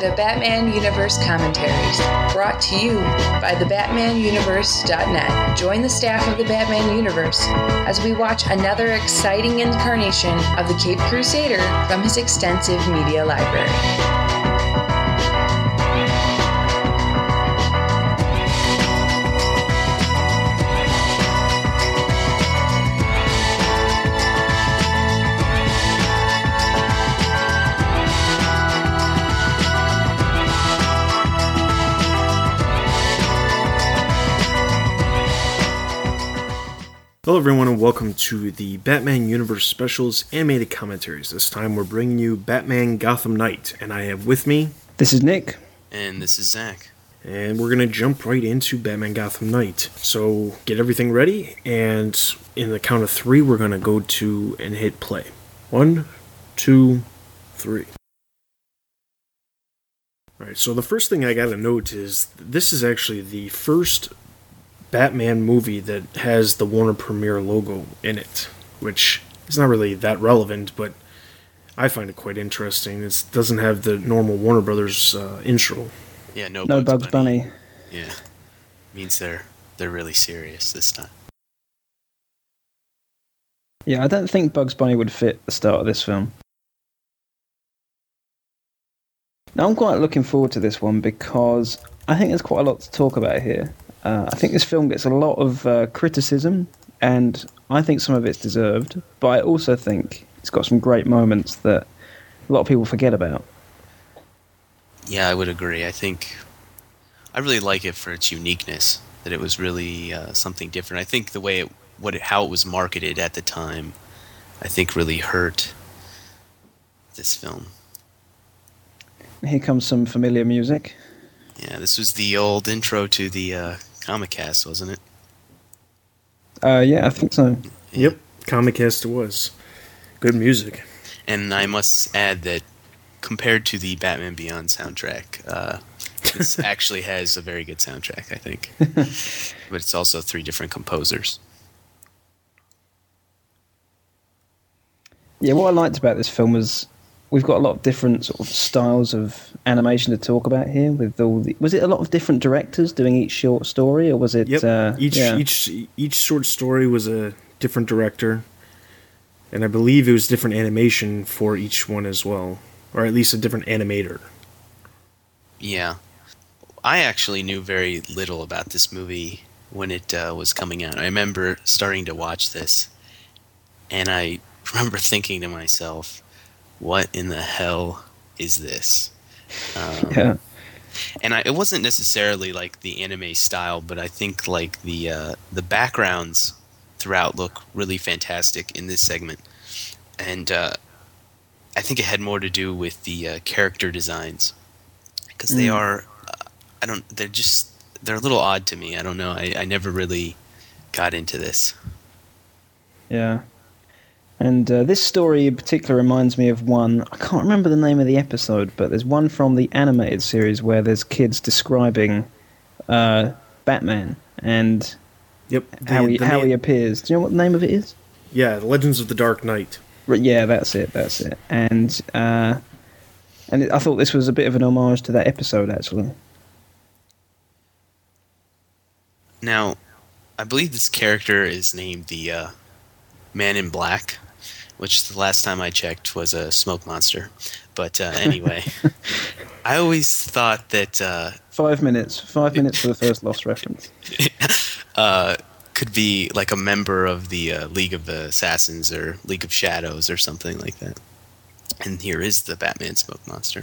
the Batman Universe commentaries, brought to you by thebatmanuniverse.net. Join the staff of the Batman Universe as we watch another exciting incarnation of the Cape Crusader from his extensive media library. Hello, everyone, and welcome to the Batman Universe Specials animated commentaries. This time we're bringing you Batman Gotham Knight, and I have with me, This is Nick. And this is Zach. and we're going to jump right into Batman Gotham Knight. So get everything ready, and in the count of three, we're going to go to and hit play. One, two, three. Alright, so the first thing I got to note is this is actually the first Batman movie that has the Warner Premiere logo in it, which is not really that relevant, but I find it quite interesting. It doesn't have the normal Warner Brothers uh, intro. Yeah, no, No Bugs Bunny. Yeah, means they're they're really serious this time. Yeah, I don't think Bugs Bunny would fit the start of this film. Now, I'm quite looking forward to this one because I think there's quite a lot to talk about here. Uh, I think this film gets a lot of uh, criticism, and I think some of it's deserved, but I also think it's got some great moments that a lot of people forget about. Yeah, I would agree. I think I really like it for its uniqueness. That it was really uh, something different. I think the way it, what it, how it was marketed at the time, I think really hurt this film. Here comes some familiar music. Yeah, this was the old intro to the uh, Comic Cast, wasn't it? Uh, yeah, I think so. Yep, Comic Cast it was. Good music. And I must add that compared to the Batman Beyond soundtrack, uh, this actually has a very good soundtrack, I think. but it's also three different composers. Yeah, what I liked about this film was we've got a lot of different sort of styles of animation to talk about here. With all the, was it a lot of different directors doing each short story, or was it? Yep. Uh, each yeah. each each short story was a different director, and I believe it was different animation for each one as well, or at least a different animator. Yeah. I actually knew very little about this movie when it uh, was coming out. I remember starting to watch this, and I remember thinking to myself, what in the hell is this? Um, yeah. and I, it wasn't necessarily like the anime style, but I think like the uh, the backgrounds throughout look really fantastic in this segment, and uh, I think it had more to do with the uh, character designs because they Mm. are uh, I don't they're just they're a little odd to me. I don't know. I, I never really got into this. Yeah. And uh, this story in particular reminds me of one. I can't remember the name of the episode, but there's one from the animated series where there's kids describing uh, Batman and Yep. how he the how name- he appears. Do you know what the name of it is? Yeah, Legends of the Dark Knight. Right, yeah, that's it. That's it. And uh, and it, I thought this was a bit of an homage to that episode, actually. Now, I believe this character is named the uh, Man in Black, which the last time I checked was a smoke monster. But uh, anyway, I always thought that uh, Five minutes. Five minutes for the first Lost reference. uh, could be like a member of the uh, League of Assassins or League of Shadows or something like that. And here is the Batman smoke monster.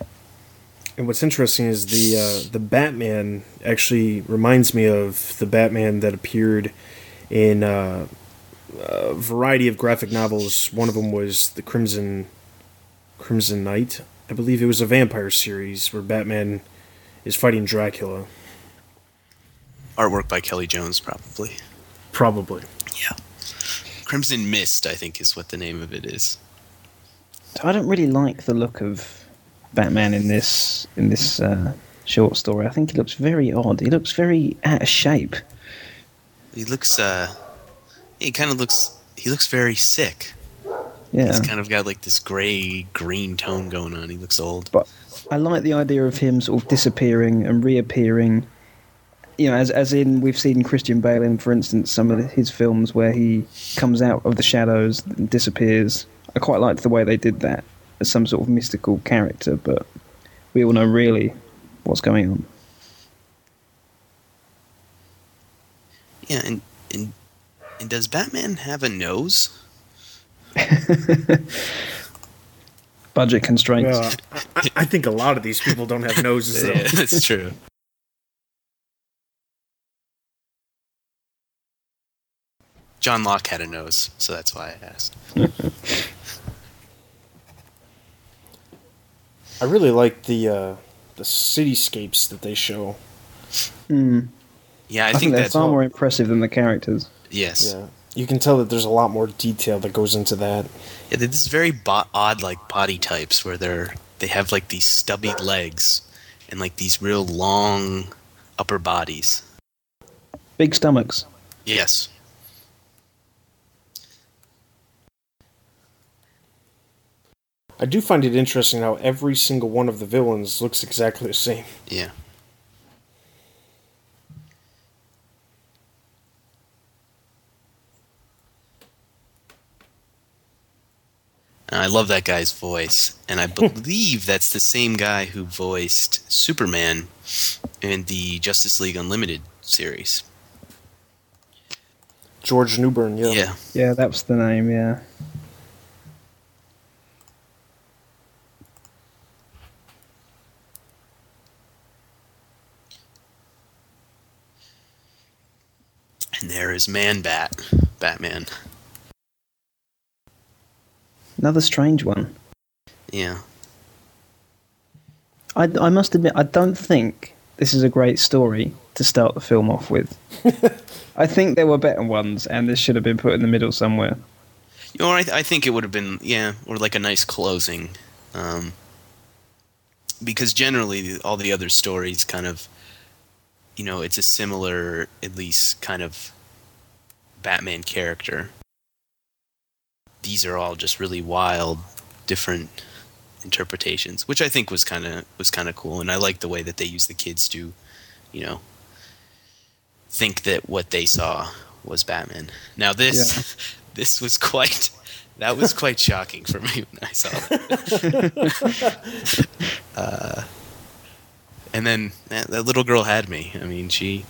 And what's interesting is the uh, the Batman actually reminds me of the Batman that appeared in uh, a variety of graphic novels. One of them was the Crimson Crimson Knight. I believe it was a vampire series where Batman is fighting Dracula. Artwork by Kelly Jones, probably. Probably. Yeah. Crimson Mist, I think, is what the name of it is. I don't really like the look of Batman in this in this uh, short story. I think he looks very odd. He looks very out of shape. He looks, uh, he kind of looks, he looks very sick. Yeah. He's kind of got like this gray green tone going on. He looks old. But I like the idea of him sort of disappearing and reappearing. You know, as as in we've seen Christian Bale in, for instance, some of his films where he comes out of the shadows and disappears. I quite liked the way they did that as some sort of mystical character, but we all know really what's going on. Yeah, and and and does Batman have a nose? Budget constraints. Well, I, I think a lot of these people don't have noses. Though. Yeah, that's true. John Locke had a nose, so that's why I asked. I really like the uh, the cityscapes that they show. Hmm. Yeah, I, I, think, think they're that's far more impressive than the characters. Yes. Yeah, you can tell that there's a lot more detail that goes into that. Yeah, they're this very bo- odd like body types where they're they have like these stubby legs and like these real long upper bodies. Big stomachs. Yes. I do find it interesting how every single one of the villains looks exactly the same. Yeah. And I love that guy's voice, and I believe that's the same guy who voiced Superman in the Justice League Unlimited series. George Newbern, yeah. Yeah. Yeah, that was the name. Yeah. And there is Man Bat, Batman. Another strange one. Yeah. I, I must admit, I don't think this is a great story to start the film off with. I think there were better ones, and this should have been put in the middle somewhere. You know, I, I think it would have been, yeah, or like a nice closing. Um, because generally, all the other stories kind of, you know, it's a similar, at least, kind of Batman character. These are all just really wild, different interpretations, which I think was kind of was kind of cool, and I like the way that they use the kids to, you know, think that what they saw was Batman. Now this this was quite that was quite shocking for me when I saw that. uh, and then that, that little girl had me. I mean, she.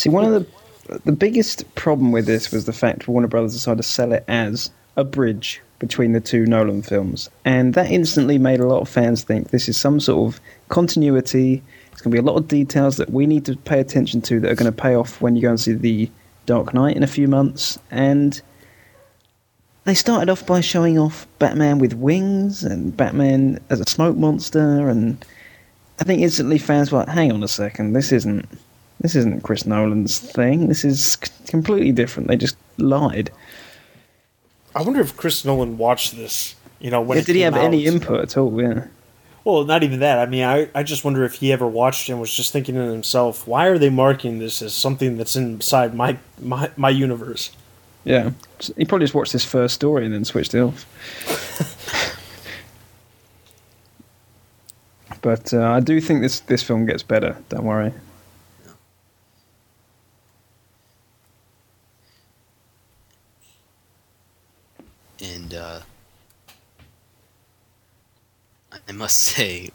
See, one of the the biggest problem with this was the fact Warner Brothers decided to sell it as a bridge between the two Nolan films, and that instantly made a lot of fans think this is some sort of continuity. It's going to be a lot of details that we need to pay attention to that are going to pay off when you go and see the Dark Knight in a few months, and they started off by showing off Batman with wings and Batman as a smoke monster, and I think instantly fans were like, "Hang on a second, this isn't this isn't Chris Nolan's thing. This is c- completely different. They just lied." I wonder if Chris Nolan watched this. You know, when Yeah, did he have any input at all? Yeah. Well, not even that. I mean, I, I just wonder if he ever watched it and was just thinking to himself, why are they marking this as something that's inside my my, my universe? Yeah. He probably just watched this first story and then switched it off. but uh, I do think this this film gets better. Don't worry. And uh, I must say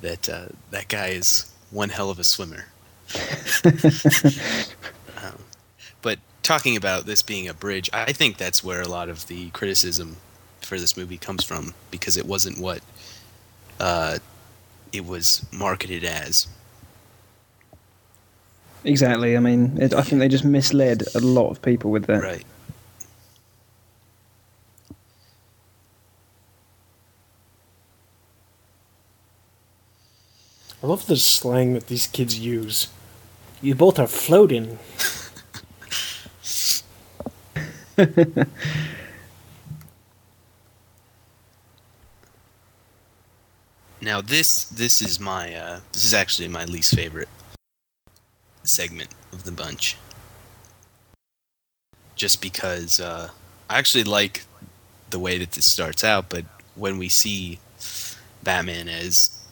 that uh, that guy is one hell of a swimmer. um, but talking about this being a bridge, I think that's where a lot of the criticism for this movie comes from because it wasn't what uh, it was marketed as. Exactly. I mean, it, I think they just misled a lot of people with that. Right. I love the slang that these kids use. You both are floating. Now this this is my uh, this is actually my least favorite segment of the bunch. just because uh, I actually like the way that this starts out, but when we see Batman as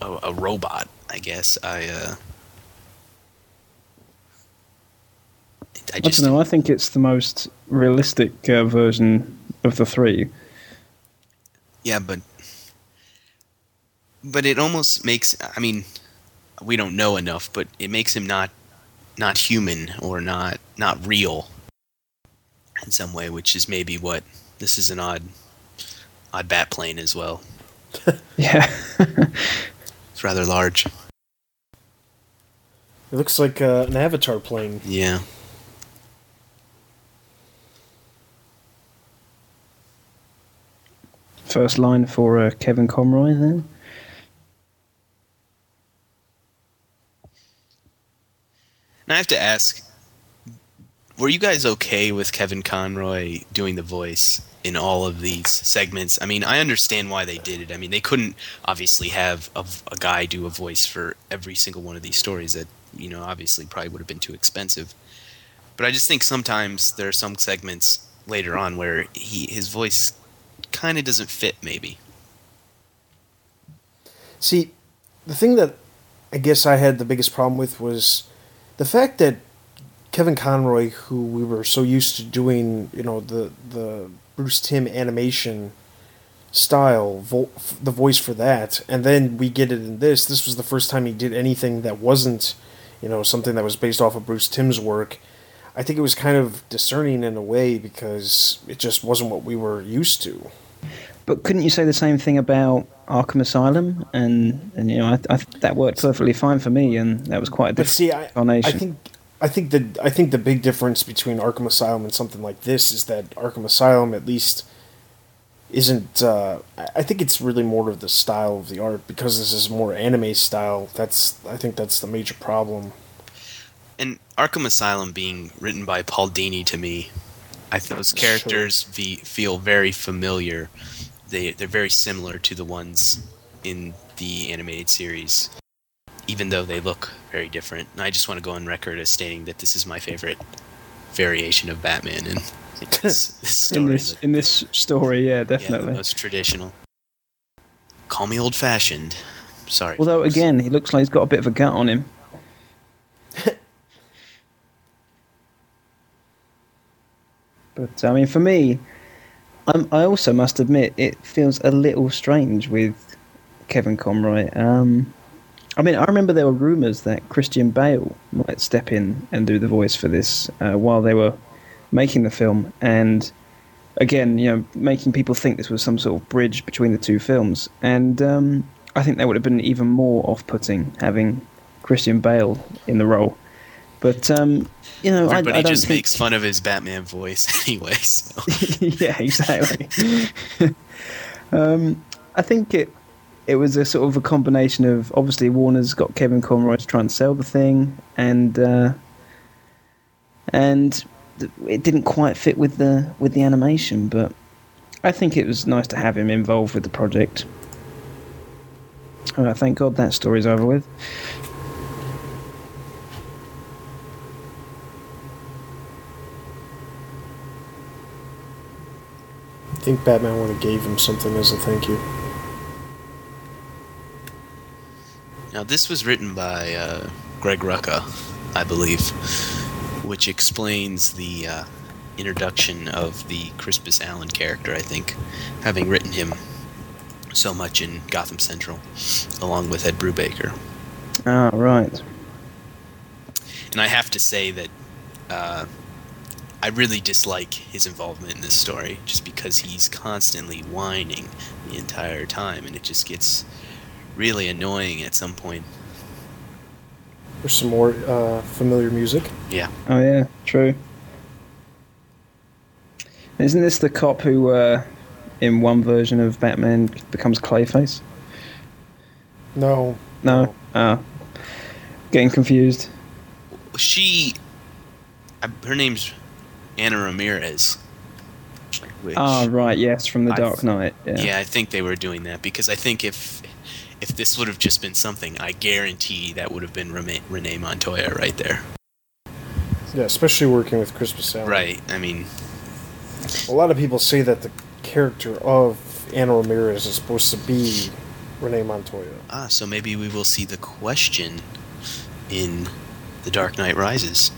a, a robot, I guess I. Uh, I I don't know. I think it's the most realistic uh, version of the three. Yeah, but but it almost makes I mean, we don't know enough, but it makes him not not human or not not real in some way, which is maybe what this is an odd odd bat plane as well. Yeah. It's rather large. It looks like uh, an Avatar plane. Yeah. First line for uh, Kevin Conroy then. And I have to ask were you guys okay with Kevin Conroy doing the voice in all of these segments? I mean, I understand why they did it. I mean, they couldn't obviously have a, a guy do a voice for every single one of these stories that, you know, obviously probably would have been too expensive. But I just think sometimes there are some segments later on where he his voice kind of doesn't fit maybe. See, the thing that I guess I had the biggest problem with was the fact that Kevin Conroy, who we were so used to doing, you know, the the Bruce Timm animation style, vo- the voice for that, and then we get it in this. This was the first time he did anything that wasn't, you know, something that was based off of Bruce Timm's work. I think it was kind of discerning in a way because it just wasn't what we were used to. But couldn't you say the same thing about Arkham Asylum? And, and you know, I, I, that worked perfectly fine for me, and that was quite a But different see, I, I think I think the I think the big difference between Arkham Asylum and something like this is that Arkham Asylum at least isn't. Uh, I think it's really more of the style of the art because this is more anime style. That's I think that's the major problem. and Arkham Asylum being written by Paul Dini to me, I th- those characters ve- feel very familiar. They they're very similar to the ones in the animated series, even though they look very different. And I just want to go on record as stating that this is my favorite variation of Batman in, in this, in story. this in this story, yeah, definitely. yeah, the most traditional. Call me old fashioned. Sorry. Although folks. again, he looks like he's got a bit of a gut on him. but I mean, for me, um, I also must admit it feels a little strange with Kevin Conroy. Um, I mean, I remember there were rumours that Christian Bale might step in and do the voice for this uh, while they were making the film, and again, you know, making people think this was some sort of bridge between the two films. And um, I think that would have been even more off-putting having Christian Bale in the role. But um, you know, I, Everybody I just think... makes fun of his Batman voice anyway. So. yeah, exactly. um, I think it it was a sort of a combination of obviously Warner's got Kevin Conroy to try and sell the thing, and uh, and it didn't quite fit with the with the animation. But I think it was nice to have him involved with the project. Uh, thank God that story's over with. I think Batman would have gave him something as a thank you. Now, this was written by uh, Greg Rucka, I believe, which explains the uh, introduction of the Crispus Allen character, I think, having written him so much in Gotham Central, along with Ed Brubaker. Ah, right. And I have to say that uh, I really dislike his involvement in this story, just because he's constantly whining the entire time, and it just gets really annoying at some point. There's some more uh, familiar music. Yeah. Oh yeah, true. Isn't this the cop who, uh, in one version of Batman, becomes Clayface? No. No. Ah. Getting confused. she uh, her name's Anna Ramirez. Which, Ah, right. Yes, from The Dark th- Knight. Yeah. yeah. I think they were doing that because I think if if this would have just been something, I guarantee that would have been Rene, Renee Montoya right there. Yeah, especially working with Crispus Allen. Right. I mean, A lot of people say that the character of Anna Ramirez is supposed to be Renee Montoya. ah, so maybe we will see the question in The Dark Knight Rises.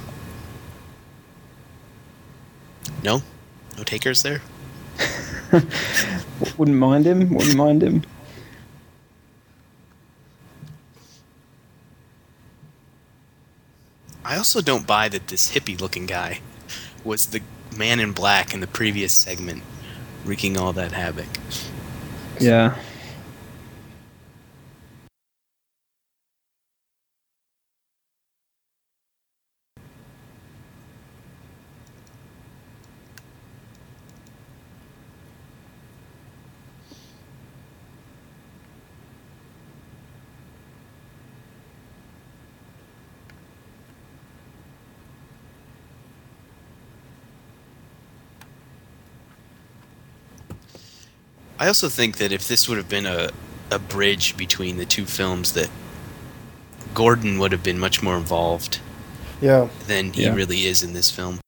No? No takers there? Wouldn't mind him. Wouldn't mind him. I also don't buy that this hippie looking guy was the man in black in the previous segment wreaking all that havoc. Yeah. I also think that if this would have been a, a bridge between the two films, that Gordon would have been much more involved Yeah. than he Yeah. really is in this film.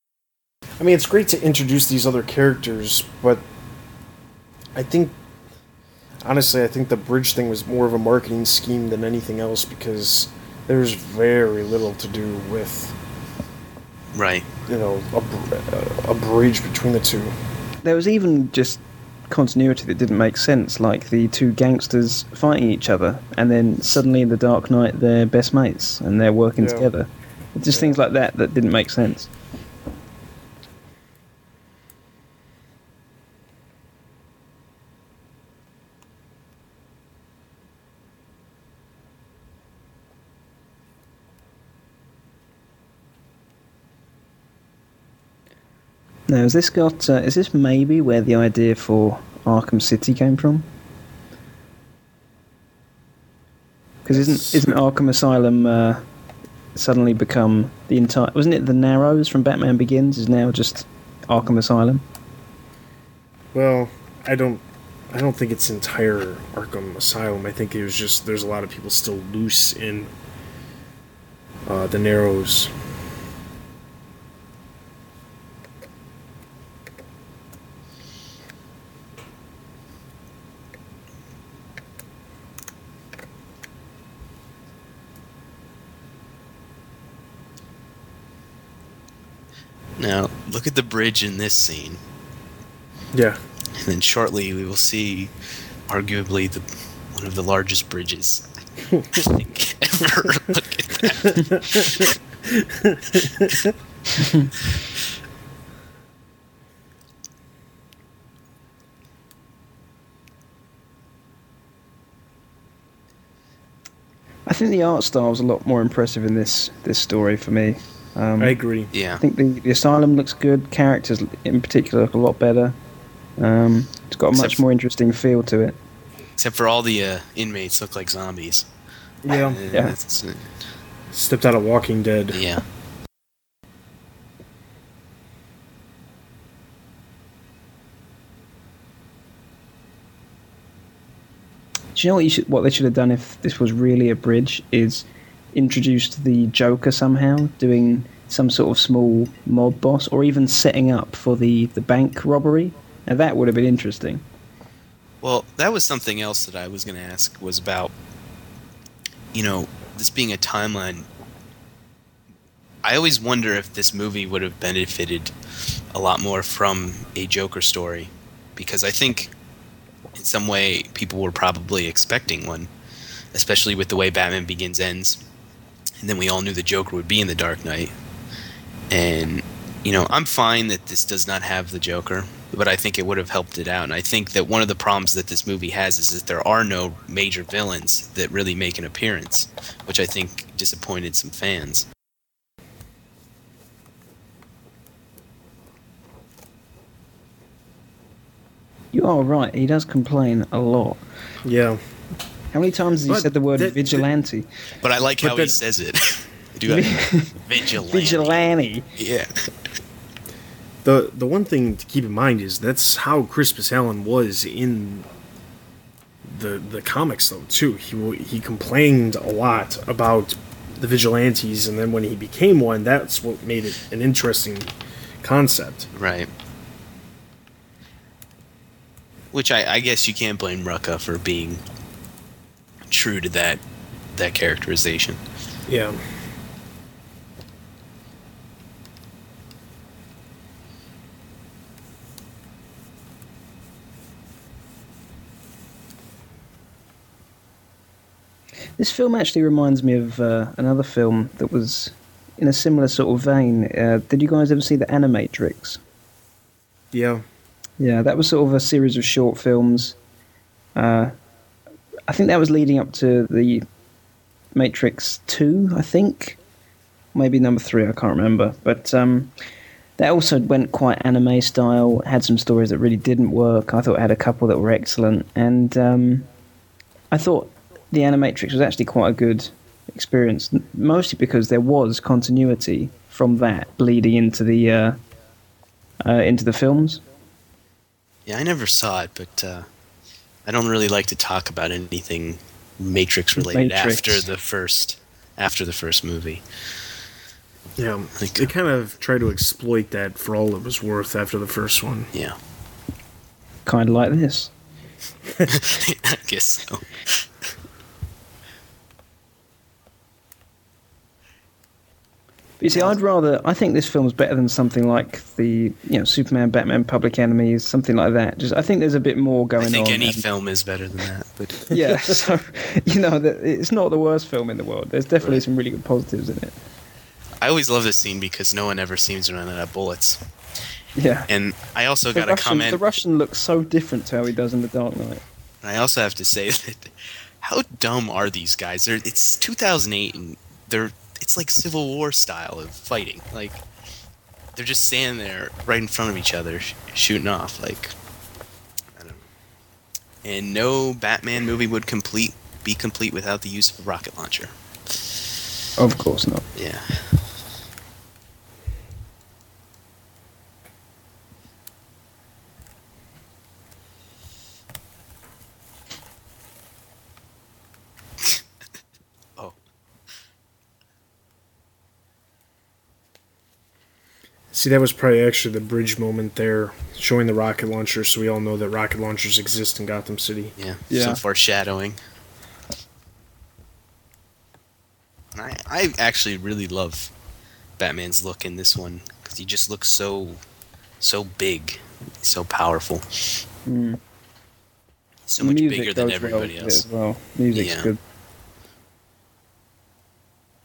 I mean, it's great to introduce these other characters, but I think, honestly, I think the bridge thing was more of a marketing scheme than anything else because there's very little to do with, Right. you know, a, a bridge between the two. There was even just continuity that didn't make sense, like the two gangsters fighting each other, and then suddenly in the Dark Knight they're best mates and they're working Yeah. together. Just Yeah. things like that that didn't make sense. Now, has this got? Uh, is this maybe where the idea for Arkham City came from? Because isn't isn't Arkham Asylum uh, suddenly become the entire? Wasn't it the Narrows from Batman Begins? Is now just Arkham Asylum? Well, I don't, I don't think it's entire Arkham Asylum. I think it was just there's a lot of people still loose in uh, the Narrows. Now, look at the bridge in this scene. Yeah. And then shortly we will see arguably the one of the largest bridges I think ever. Look at that. I think the art style was a lot more impressive in this this story for me. Um, I agree. Yeah. I think the, the asylum looks good. Characters in particular look a lot better. Um, it's got a Except much for- more interesting feel to it. Except for all the uh, inmates look like zombies. Yeah. Uh, Yeah. that's- uh, Stepped out of Walking Dead. yeah. Do you know what you should, what they should have done if this was really a bridge is introduced the Joker somehow, doing some sort of small mob boss, or even setting up for the, the bank robbery. Now that would have been interesting. Well, that was something else that I was going to ask was about, you know, this being a timeline. I always wonder if this movie would have benefited a lot more from a Joker story, because I think in some way people were probably expecting one, especially with the way Batman Begins ends, and then we all knew the Joker would be in the Dark Knight, and you know, I'm fine that this does not have the Joker, but I think it would have helped it out. And I think that one of the problems that this movie has is that there are no major villains that really make an appearance, which I think disappointed some fans. You are right. He does complain a lot. Yeah. How many times has he But said the word that- vigilante? But I like But how he says it. Do I? Vigilante. vigilante. Yeah. The the one thing to keep in mind is that's how Crispus Allen was in the the comics though too. He he complained a lot about the vigilantes, and then when he became one, that's what made it an interesting concept. Right. Which I, I guess you can't blame Rucka for being true to that that characterization. Yeah. This film actually reminds me of uh, another film that was in a similar sort of vein. Uh, did you guys ever see The Animatrix? Yeah. Yeah, that was sort of a series of short films. Uh, I think that was leading up to the Matrix 2, I think. Maybe number 3, I can't remember. But um, that also went quite anime style, had some stories that really didn't work. I thought it had a couple that were excellent. And um, I thought the Animatrix was actually quite a good experience, mostly because there was continuity from that bleeding into the uh, uh, into the films. Yeah, I never saw it, but uh, I don't really like to talk about anything Matrix related Matrix. after the first after the first movie. Yeah. Like- They uh, kind of tried to exploit that for all it was worth after the first one. Yeah, kind of like this. I guess so. But you see, I'd rather. I think this film's better than something like the you know Superman, Batman, Public Enemies, something like that. Just I think there's a bit more going on. I think on. any and- film is better than that, but yeah, so you know that it's not the worst film in the world. There's definitely Right. some really good positives in it. I always love this scene because no one ever seems to run out of bullets. Yeah. And I also got a comment. the Russian looks so different to how he does in The Dark Knight. I also have to say that how dumb are these guys? They're, it's 2008 and they're it's like Civil War style of fighting. Like they're just standing there right in front of each other, sh- shooting off. Like I don't know. And no Batman movie would complete be complete without the use of a rocket launcher. Of course not. Yeah. See, that was probably actually the bridge moment there, showing the rocket launcher, so we all know that rocket launchers exist in Gotham City. Yeah, Yeah. some foreshadowing. I I actually really love Batman's look in this one because he just looks so so big, so powerful, Mm. so The much music bigger than goes well everybody else. Well, music's Yeah. good.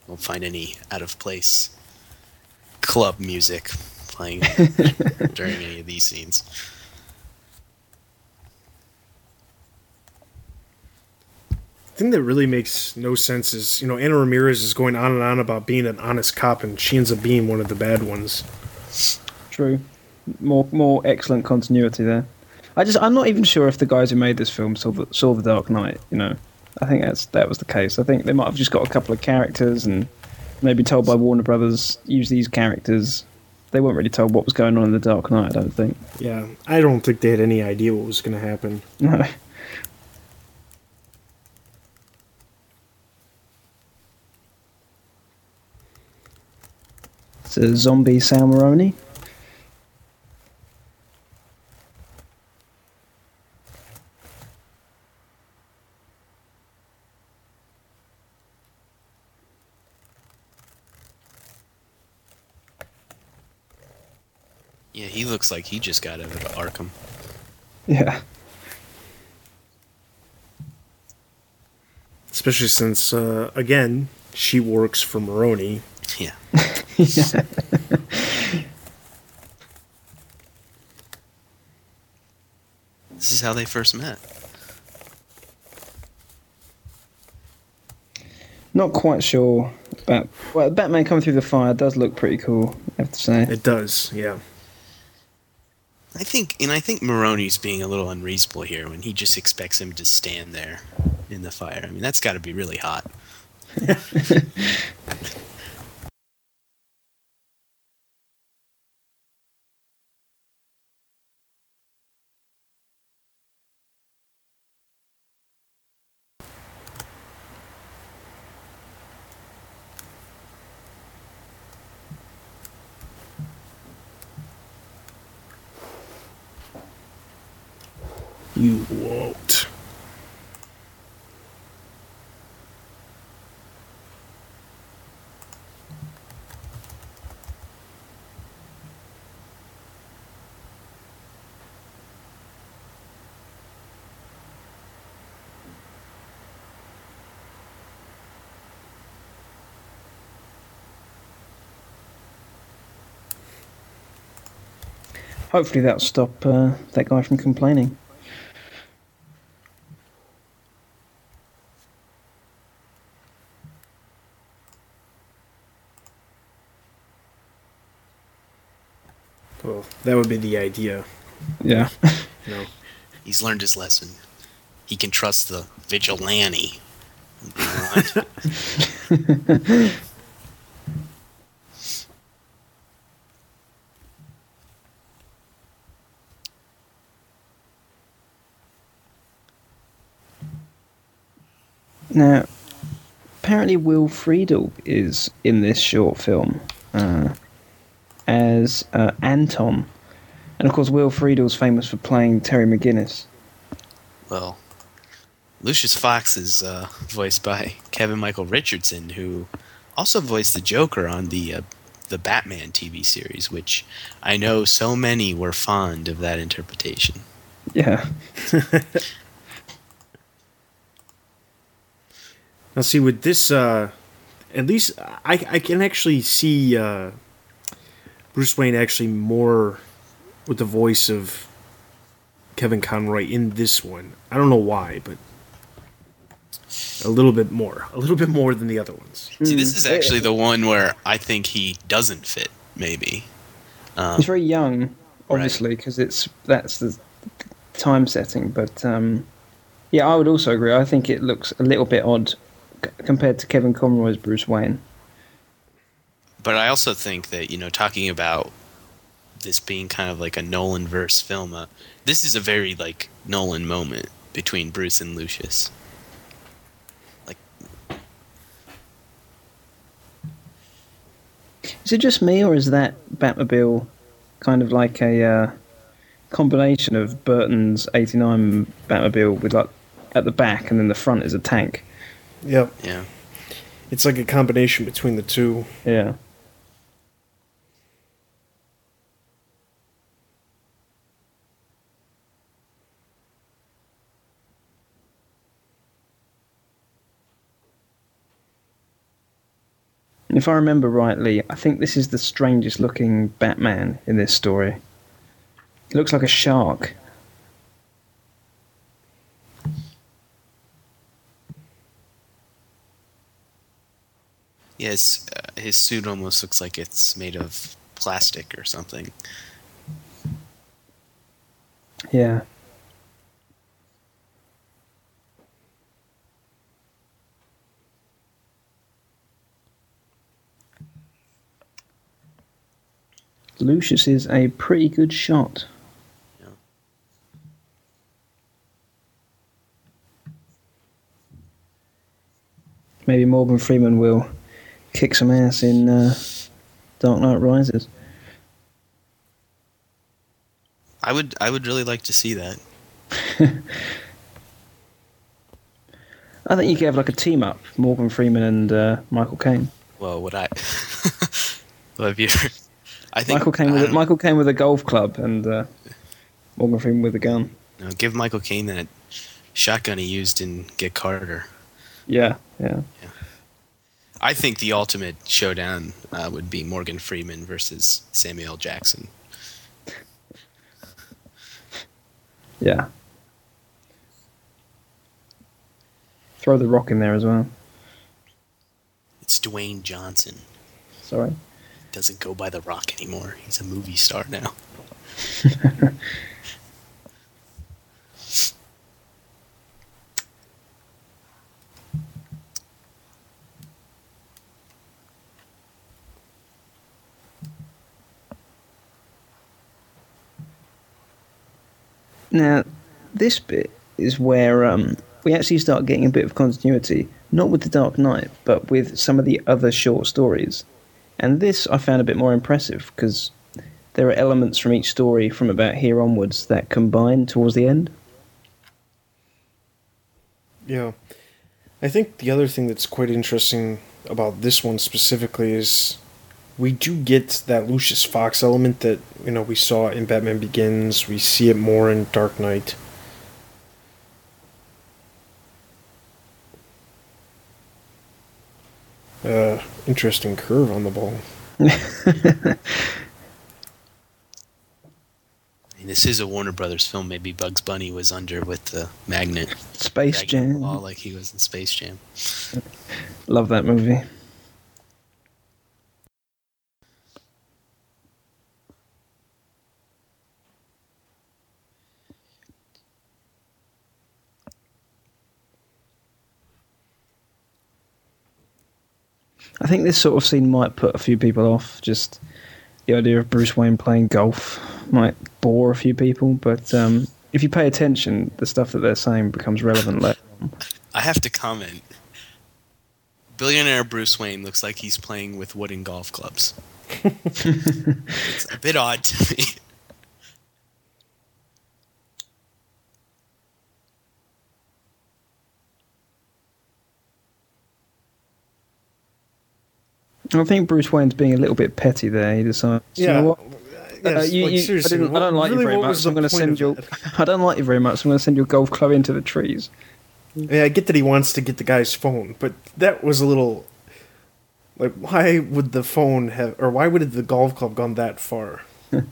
Won't find any out of place club music playing during any of these scenes. The thing that really makes no sense is, you know, Anna Ramirez is going on and on about being an honest cop, and she ends up being one of the bad ones. True. More more excellent continuity there. I just I'm not even sure if the guys who made this film saw the, saw the Dark Knight. You know, I think that's that was the case. I think they might have just got a couple of characters and maybe told by Warner Brothers use these characters. They weren't really told what was going on in the Dark Knight. I don't think. Yeah, I don't think they had any idea what was going to happen. No. It's a zombie Sal Maroni. He looks like he just got out of Arkham. Yeah. Especially since, uh, again, she works for Maroni. Yeah. This is how they first met. Not quite sure about. Well, Batman coming through the fire does look pretty cool, I have to say. It does, yeah. I think, and I think Maroni's being a little unreasonable here when he just expects him to stand there in the fire. I mean, that's got to be really hot. You won't. Hopefully that'll stop uh, that guy from complaining. Well, that would be the idea. Yeah. You know. He's learned his lesson. He can trust the vigilante. Now, apparently Will Friedle is in this short film uh, as uh, Anton, and of course Will Friedle's famous for playing Terry McGinnis. well, Lucius Fox is uh, voiced by Kevin Michael Richardson, who also voiced the Joker on the uh, the Batman TV series, which I know so many were fond of that interpretation. Yeah. Now, see, with this, uh, at least I, I can actually see uh, Bruce Wayne actually more with the voice of Kevin Conroy in this one. I don't know why, but a little bit more. A little bit more than the other ones. See, this is actually the one where I think he doesn't fit. Maybe. Um, He's very young, obviously, because it's that's the time setting. But um, yeah, I would also agree. I think it looks a little bit odd c- compared to Kevin Conroy's Bruce Wayne. but I also think that you know, talking about this being kind of like a Nolan verse film, uh, this is a very like Nolan moment between Bruce and Lucius. Like, Is it just me, or is that Batmobile kind of like a uh, combination of Burton's '89 Batmobile with like at the back and then the front is a tank? Yep. yeah, It's like a combination between the two. Yeah. And If I remember rightly, I think this is the strangest looking Batman in this story. It looks like a shark. Yes, uh, his suit almost looks like it's made of plastic or something. Yeah. Lucius is a pretty good shot. Yeah. Maybe Morgan Freeman will kick some ass in uh, Dark Knight Rises. I would, I would really like to see that. I think you could have like a team up, Morgan Freeman and uh, Michael Caine. Well, would I? have you? I think Michael Caine with a, Michael Caine with a golf club and uh, Morgan Freeman with a gun. no, give Michael Caine that shotgun he used in Get Carter. Yeah, yeah. I think the ultimate showdown uh, would be Morgan Freeman versus Samuel. Jackson. Yeah. Throw the rock in there as well. It's Dwayne Johnson. Sorry. Doesn't go by the Rock anymore. He's a movie star now. Now, this bit is where um, we actually start getting a bit of continuity, not with The Dark Knight, but with some of the other short stories. And this I found a bit more impressive because there are elements from each story from about here onwards that combine towards the end. Yeah. I think the other thing that's quite interesting about this one specifically is we do get that Lucius Fox element that, you know, we saw in Batman Begins. We see it more in Dark Knight. Uh, interesting curve on the ball. I this is a Warner Brothers film. Maybe Bugs Bunny was under with the magnet. Space Jam. ball like he was in Space Jam. Love that movie. I think this sort of scene might put a few people off. Just the idea of Bruce Wayne playing golf might bore a few people, but um, if you pay attention, the stuff that they're saying becomes relevant later. on. I have to comment. Billionaire Bruce Wayne looks like he's playing with wooden golf clubs. it's a bit odd to me. I think Bruce Wayne's being a little bit petty there. He decides, you know what? Uh, you- you- I, didn't- I don't like you very much. I'm going to send you. I don't like you very much. I'm going to send your golf club into the trees. Yeah, I get that he wants to get the guy's phone, but that was a little like why would the phone have or why would the golf club gone that far?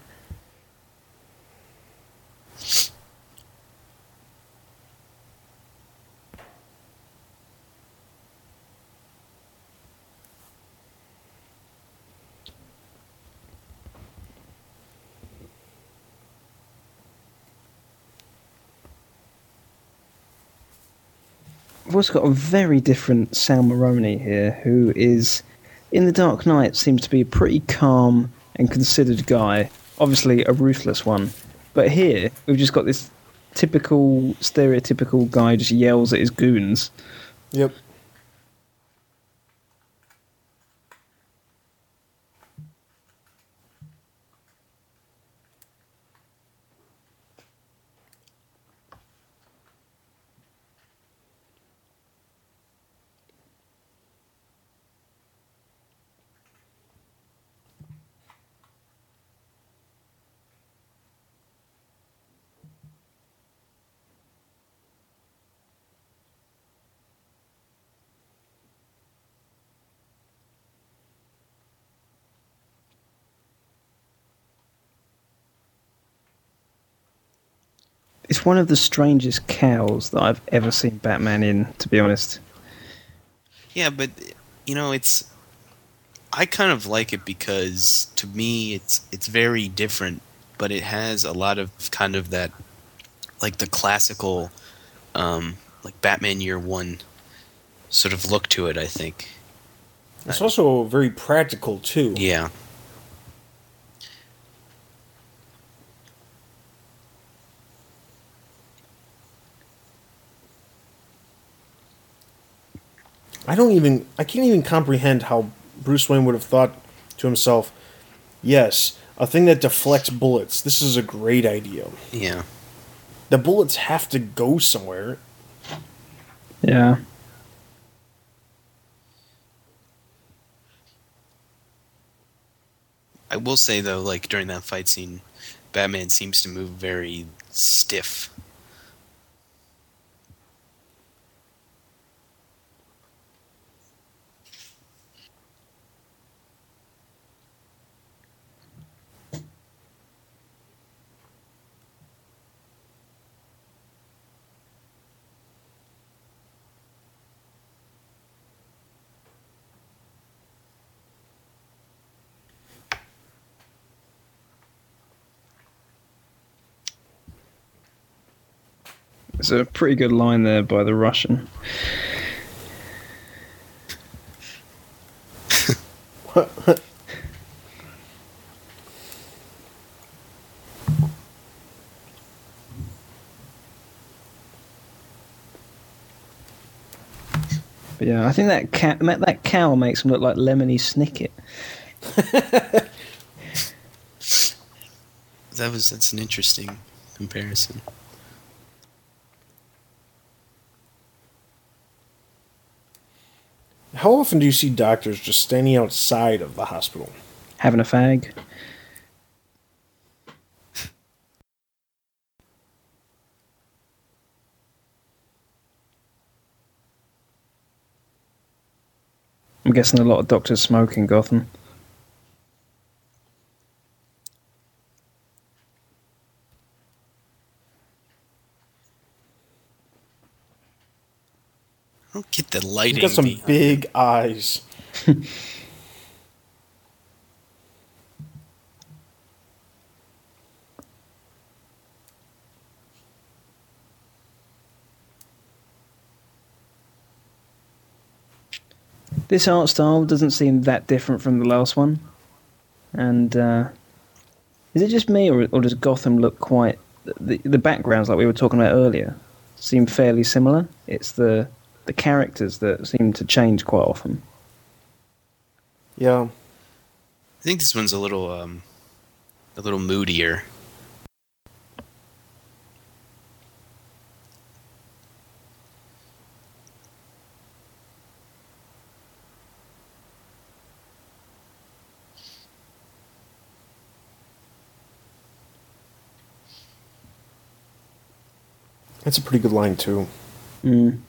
We've also got a very different Sal Maroni here, who is in the Dark Knight seems to be a pretty calm and considered guy. Obviously, a ruthless one, but here we've just got this typical, stereotypical guy just yells at his goons. Yep. It's one of the strangest cowls that I've ever seen Batman in. To be honest, Yeah, but you know, it's I kind of like it because to me it's it's very different, but it has a lot of kind of that like the classical um like Batman Year 1 sort of look to it, I think. It's also very practical too. Yeah. I don't even I can't even comprehend how Bruce Wayne would have thought to himself, "Yes, a thing that deflects bullets. This is a great idea. Yeah. The bullets have to go somewhere." yeah. I will say though, like during that fight scene, Batman seems to move very stiff. A pretty good line there by the Russian. But yeah, I think that cat, that cowl makes him look like Lemony Snicket. That was that's an interesting comparison. How often do you see doctors just standing outside of the hospital? Having a fag. I'm guessing a lot of doctors smoke in Gotham. Get the lighting. He's got some behind big eyes. This art style doesn't seem that different from the last one. And uh, is it just me, or, or does Gotham look quite. The, the backgrounds, like we were talking about earlier, seem fairly similar? It's the, the characters that seem to change quite often. Yeah. I think this one's a little um, a little moodier. That's a pretty good line, too. Mm.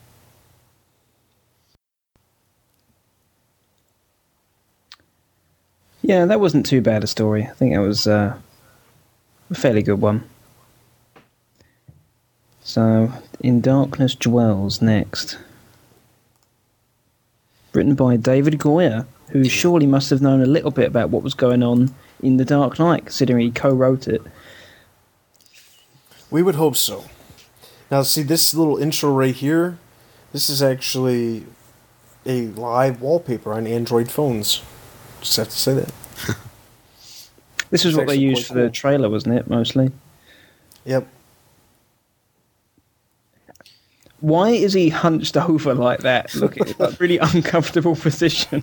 Yeah, that wasn't too bad a story. I think it was uh, a fairly good one. So, In Darkness Dwells next. Written by David Goyer, who surely must have known a little bit about what was going on in The Dark Knight, considering he co wrote it. We would hope so. Now, see this little intro right here. This is actually a live wallpaper on Android phones. Just have to say that. This is what they used for the trailer, wasn't it, mostly? Yep. Why is he hunched over like that? Look at that really uncomfortable position.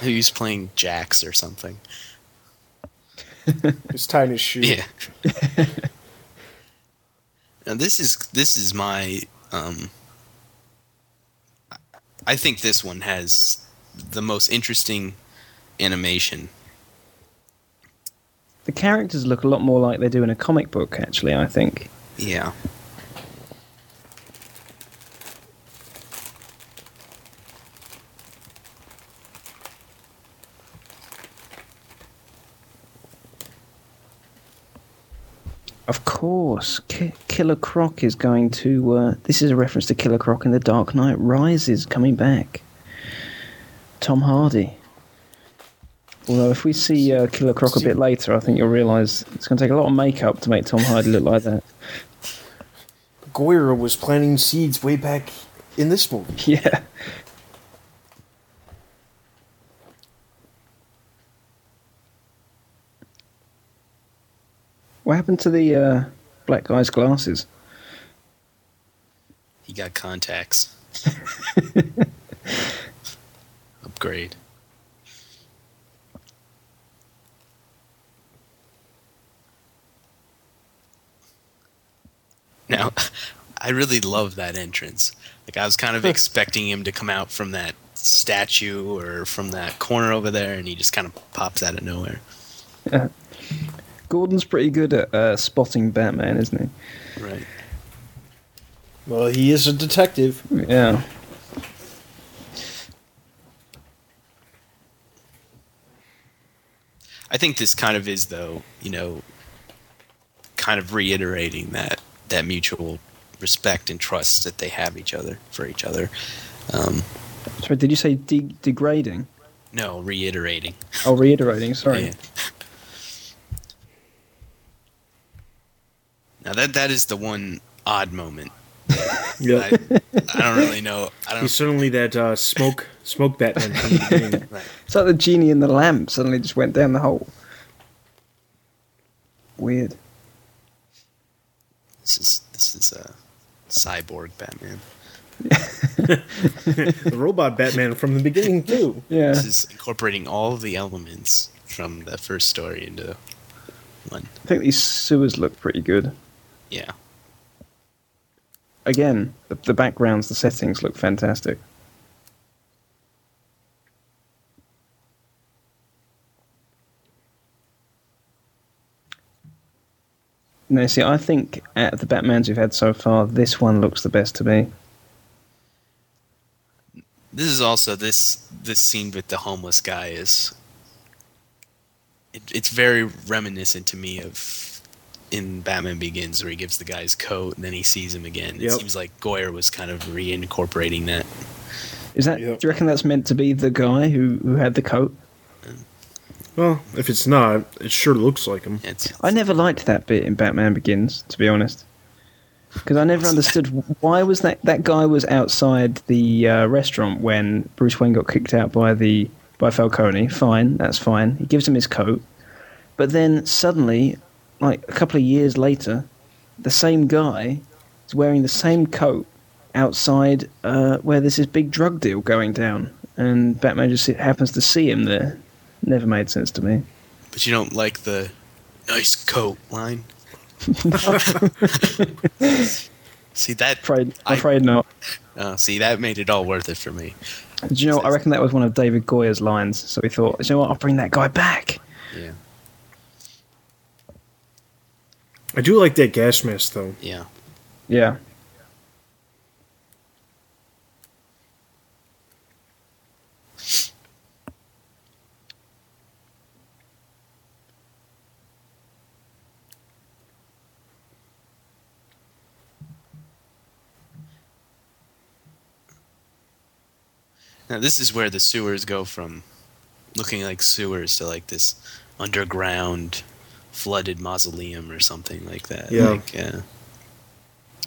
Who's playing jacks or something? He's tying his shoe. Yeah. now this is this is my um I think this one has the most interesting animation. the characters look a lot more like they do in a comic book, actually, I think. Yeah. Of course, Ki- Killer Croc is going to. Uh, this is a reference to Killer Croc in The Dark Knight Rises coming back. Tom Hardy. Although, if we see uh, Killer Croc a bit later, I think you'll realise it's going to take a lot of makeup to make Tom Hardy look like that. Goyer was planting seeds way back in this movie. Yeah. What happened to the uh, black guy's glasses? He got contacts. Upgrade. Now, I really love that entrance. Like I was kind of expecting him to come out from that statue or from that corner over there, and he just kind of pops out of nowhere. Gordon's pretty good at uh, spotting Batman, isn't he? Right. Well, he is a detective. Yeah. I think this kind of is though, you know, kind of reiterating that that mutual respect and trust that they have each other for each other. Um, Sorry, did you say de- degrading? no, reiterating. Oh, reiterating. Sorry. Yeah. Now that that is the one odd moment. Yeah. I, I don't really know. I don't. He's certainly that uh, smoke smoke Batman from the beginning. Right. It's like the genie in the lamp suddenly just went down the hole. Weird. This is this is a cyborg Batman. the robot Batman from the beginning too. Yeah. This is incorporating all of the elements from the first story into one. I think these sewers look pretty good. Yeah. again, the, the backgrounds, the settings look fantastic. No, see, I think out of the Batmans we've had so far, this one looks the best to me. This is also this this scene with the homeless guy is. It, it's very reminiscent to me of in Batman Begins, where he gives the guy his coat and then he sees him again. It Yep. seems like Goyer was kind of reincorporating that. Is that? Yep. Do you reckon that's meant to be the guy who, who had the coat? Well, if it's not, it sure looks like him. It's, I never liked that bit in Batman Begins, to be honest, because I never understood why was that that guy was outside the uh, restaurant when Bruce Wayne got kicked out by the by Falcone. Fine, that's fine. He gives him his coat, but then suddenly, like a couple of years later, the same guy is wearing the same coat outside uh, where there's this big drug deal going down, and Batman just happens to see him there. Never made sense to me. but you don't like the nice coat line. see that? Afraid, I- afraid not. Uh, see that made it all worth it for me. Do you know what? I reckon that was one of David Goyer's lines. So we thought, you know what? I'll bring that guy back. Yeah, I do like that gas mask though. yeah. Yeah. Now this is where the sewers go from looking like sewers to like this underground flooded mausoleum or something like that. Yeah. Like, uh, Can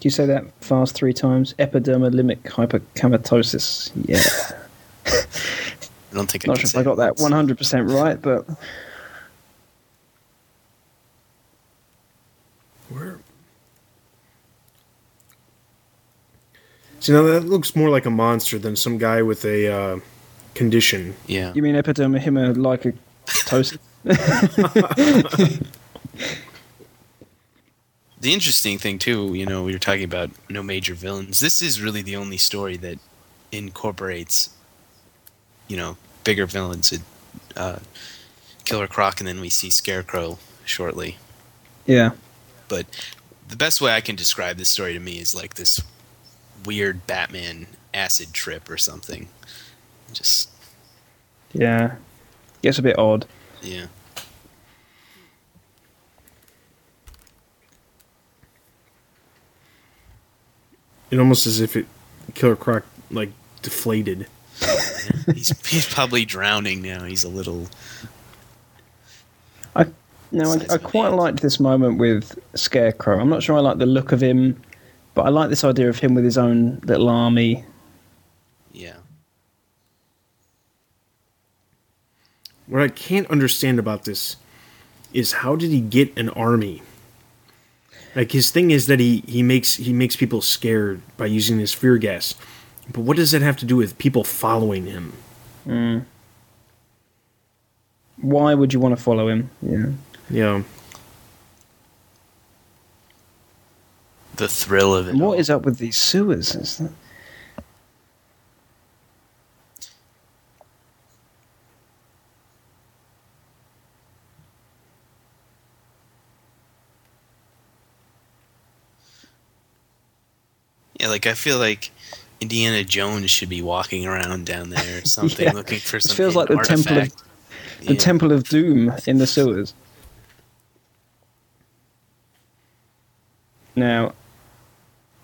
you say that fast three times? Epidermolytic hyperkeratosis. Yeah. I don't think I Not sure if I got that 100% right, but Where? See, now that looks more like a monster than some guy with a uh, condition. Yeah. you mean epidermolytic The interesting thing too, you know, we were talking about no major villains. This is really the only story that incorporates, you know, bigger villains. It, uh, Killer Croc, and then we see Scarecrow shortly. Yeah. But the best way I can describe this story to me is like this weird Batman acid trip or something. Just Yeah. Gets a bit odd. yeah. It almost as if it Killer Croc like deflated. he's he's probably drowning now. He's a little I no, I, I quite liked this moment with Scarecrow. I'm not sure I like the look of him, but I like this idea of him with his own little army. yeah. What I can't understand about this is how did he get an army? Like his thing is that he, he makes he makes people scared by using this fear gas. But what does that have to do with people following him? Hmm. Why would you want to follow him? Yeah. Yeah. The thrill of it. And all. what is up with these sewers? Is that... Yeah, like I feel like Indiana Jones should be walking around down there or something, Yeah. looking for It some feels like the hidden Temple of- The Yeah. Temple of Doom in the sewers. Now,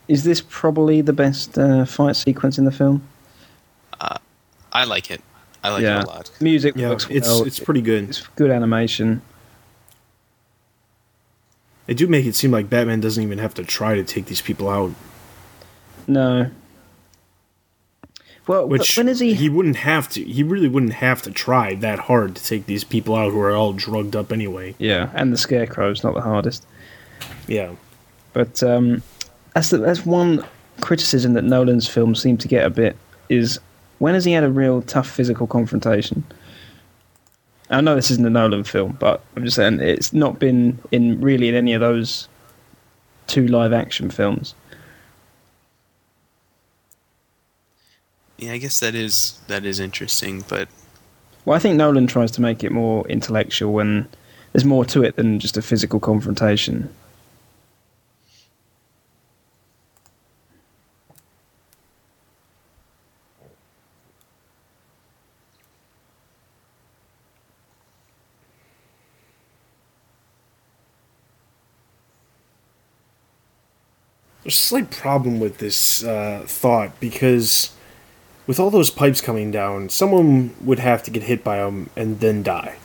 is this probably the best uh, fight sequence in the film? I like it. I like yeah, it a lot. music Yeah, works it's well. it's pretty good. It's good animation. They do make it seem like Batman doesn't even have to try to take these people out. No. Well, Which when is he? he wouldn't have to. He really wouldn't have to try that hard to take these people out who are all drugged up anyway. Yeah, and the Scarecrow's not the hardest. Yeah. But um, that's the, that's one criticism that Nolan's films seem to get a bit is when has he had a real tough physical confrontation? I know this isn't a Nolan film, but I'm just saying it's not been in really in any of those two live action films. yeah, I guess that is that is interesting, but Well, I think Nolan tries to make it more intellectual and there's more to it than just a physical confrontation. There's a slight problem with this uh, thought because with all those pipes coming down, someone would have to get hit by them and then die.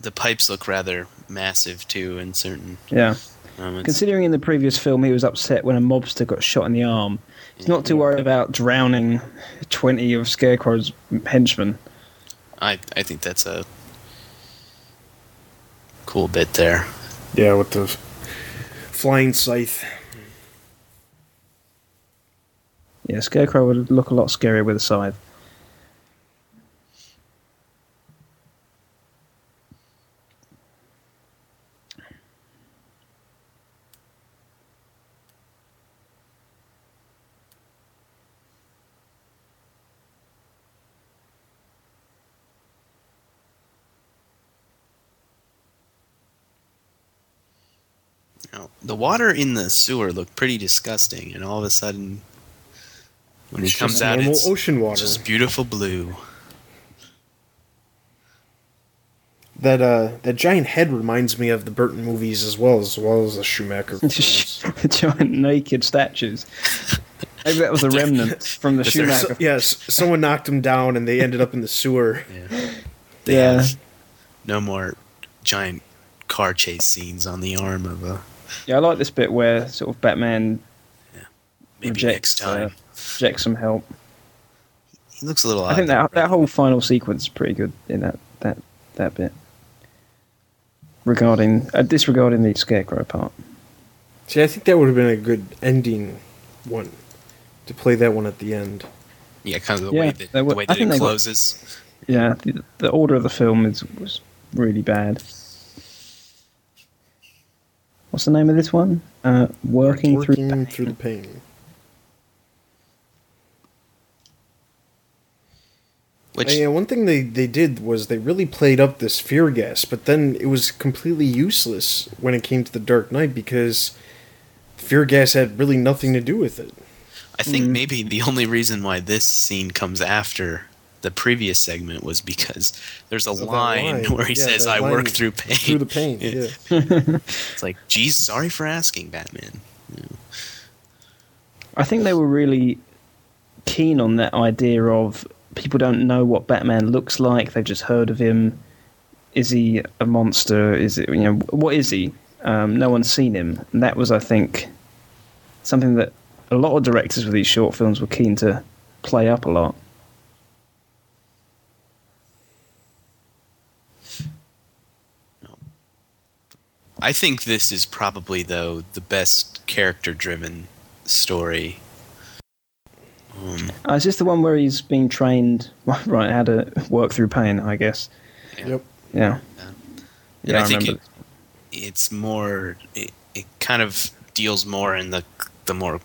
the pipes look rather massive too in certain Yeah. moments. Considering in the previous film he was upset when a mobster got shot in the arm, he's not too worried about drowning 20 of Scarecrow's henchmen. I I think that's a cool bit there. Yeah, with the flying scythe. Yeah, Scarecrow would look a lot scarier with a scythe. Now, the water in the sewer looked pretty disgusting, and all of a sudden, when he comes out, normal it's ocean water. just beautiful blue. That uh, that giant head reminds me of the Burton movies as well as well as the Schumacher the giant naked statues. Maybe that was a remnant from the Is Schumacher. So- yes, someone knocked him down and they ended up in the sewer. Yeah. Yeah. no more giant car chase scenes on the arm of a Yeah, I like this bit where sort of Batman maybe rejects, next time. uh, rejects some help. he looks a little. I think odd, that that whole final sequence is pretty good in that that that bit. Regarding uh, disregarding the scarecrow part. See, I think that would have been a good ending one to play that one at the end. Yeah, kind of the Yeah, way that were- the way that it they got- closes. Yeah, the, the order of the film is was really bad. What's the name of this one? Uh, working, through. Working through the pain. Which yeah, one thing they, they did was they really played up this fear gas, but then it was completely useless when it came to the Dark Knight because fear gas had really nothing to do with it. I think Mm. maybe the only reason why this scene comes after the previous segment was because there's a line, line. where he Yeah, says, "I work through pain." Through the pain, Yeah. yeah. It's like, geez, sorry for asking, Batman. I think they were really keen on that idea of people don't know what Batman looks like. They've just heard of him. Is he a monster? Is it you know what is he? Um, no one's seen him, and that was I think something that a lot of directors with these short films were keen to play up a lot. I think this is probably though the best character-driven story. Um, Uh, is this the one where he's being trained right how to work through pain? I guess. Yep. Yeah. and Yeah, I, I think it, it's more. It, it kind of deals more in the the more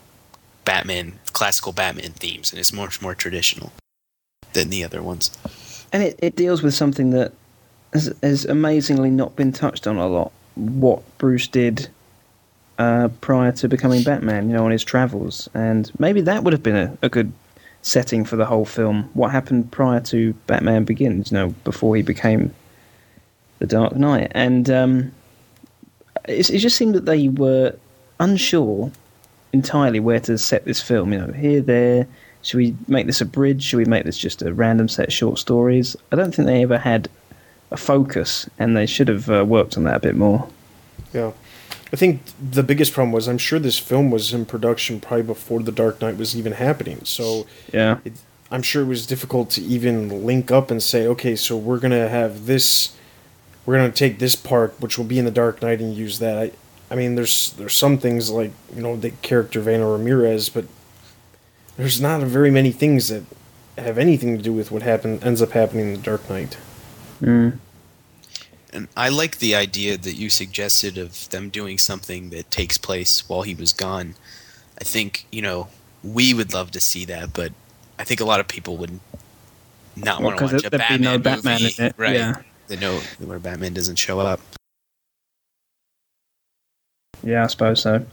Batman classical Batman themes, and it's much more traditional than the other ones. and it, it deals with something that has, has amazingly not been touched on a lot. What Bruce did uh, prior to becoming Batman, you know, on his travels, and maybe that would have been a, a good setting for the whole film. What happened prior to Batman Begins, you know, before he became the Dark Knight, and um, it, it just seemed that they were unsure entirely where to set this film. You know, here, there. Should we make this a bridge? Should we make this just a random set of short stories? I don't think they ever had a focus, and they should have uh, worked on that a bit more. Yeah. I think the biggest problem was I'm sure this film was in production probably before The Dark Knight was even happening. So Yeah, it, I'm sure it was difficult to even link up and say, okay, so we're gonna have this, we're gonna take this part which will be in the Dark Knight and use that. I, I mean, there's there's some things like you know the character Anna Ramirez, but there's not very many things that have anything to do with what happen ends up happening in the Dark Knight. Mm. And I like the idea that you suggested of them doing something that takes place while he was gone. I think, you know, we would love to see that, but I think a lot of people would not Well, want to watch there- a Batman no Batman movie, in it, right? yeah. They know where Batman doesn't show up. Yeah, I suppose so.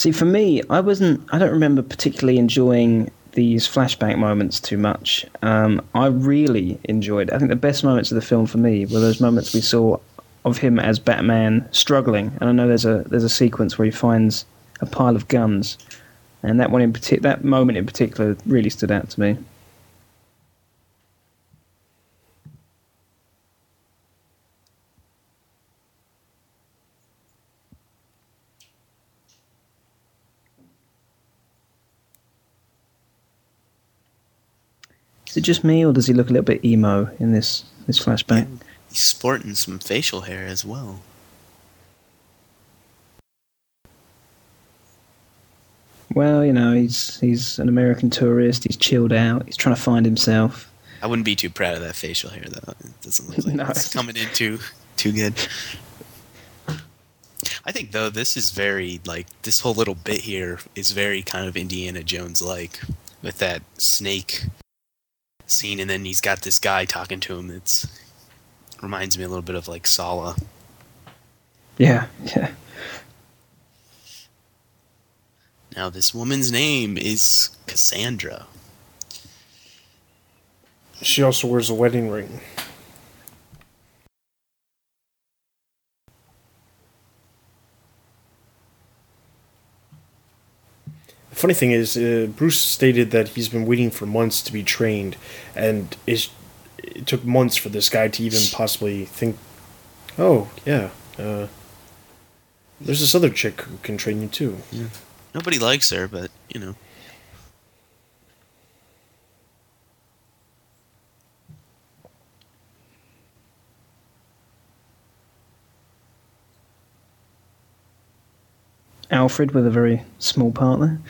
See, for me, I wasn't. I don't remember particularly enjoying these flashback moments too much. Um, I really enjoyed. I think the best moments of the film for me were those moments we saw of him as Batman struggling. And I know there's a there's a sequence where he finds a pile of guns, and that one in partic- that moment in particular really stood out to me. Is it just me, or does he look a little bit emo in this this flashback? He's sporting some facial hair as well. Well, you know, he's he's an American tourist. He's chilled out. He's trying to find himself. I wouldn't be too proud of that facial hair though. It doesn't look like No, it's it's- coming in too too good. I think though this is very like this whole little bit here is very kind of Indiana Jones like with that snake scene and then he's got this guy talking to him. It's reminds me a little bit of like Sallah. Yeah, yeah. Now this woman's name is Cassandra. She also wears a wedding ring. Funny thing is, uh, Bruce stated that he's been waiting for months to be trained, and it's, it took months for this guy to even possibly think, oh, yeah, uh, there's this other chick who can train you too. Yeah. Nobody likes her, but you know. Alfred with a very small part there.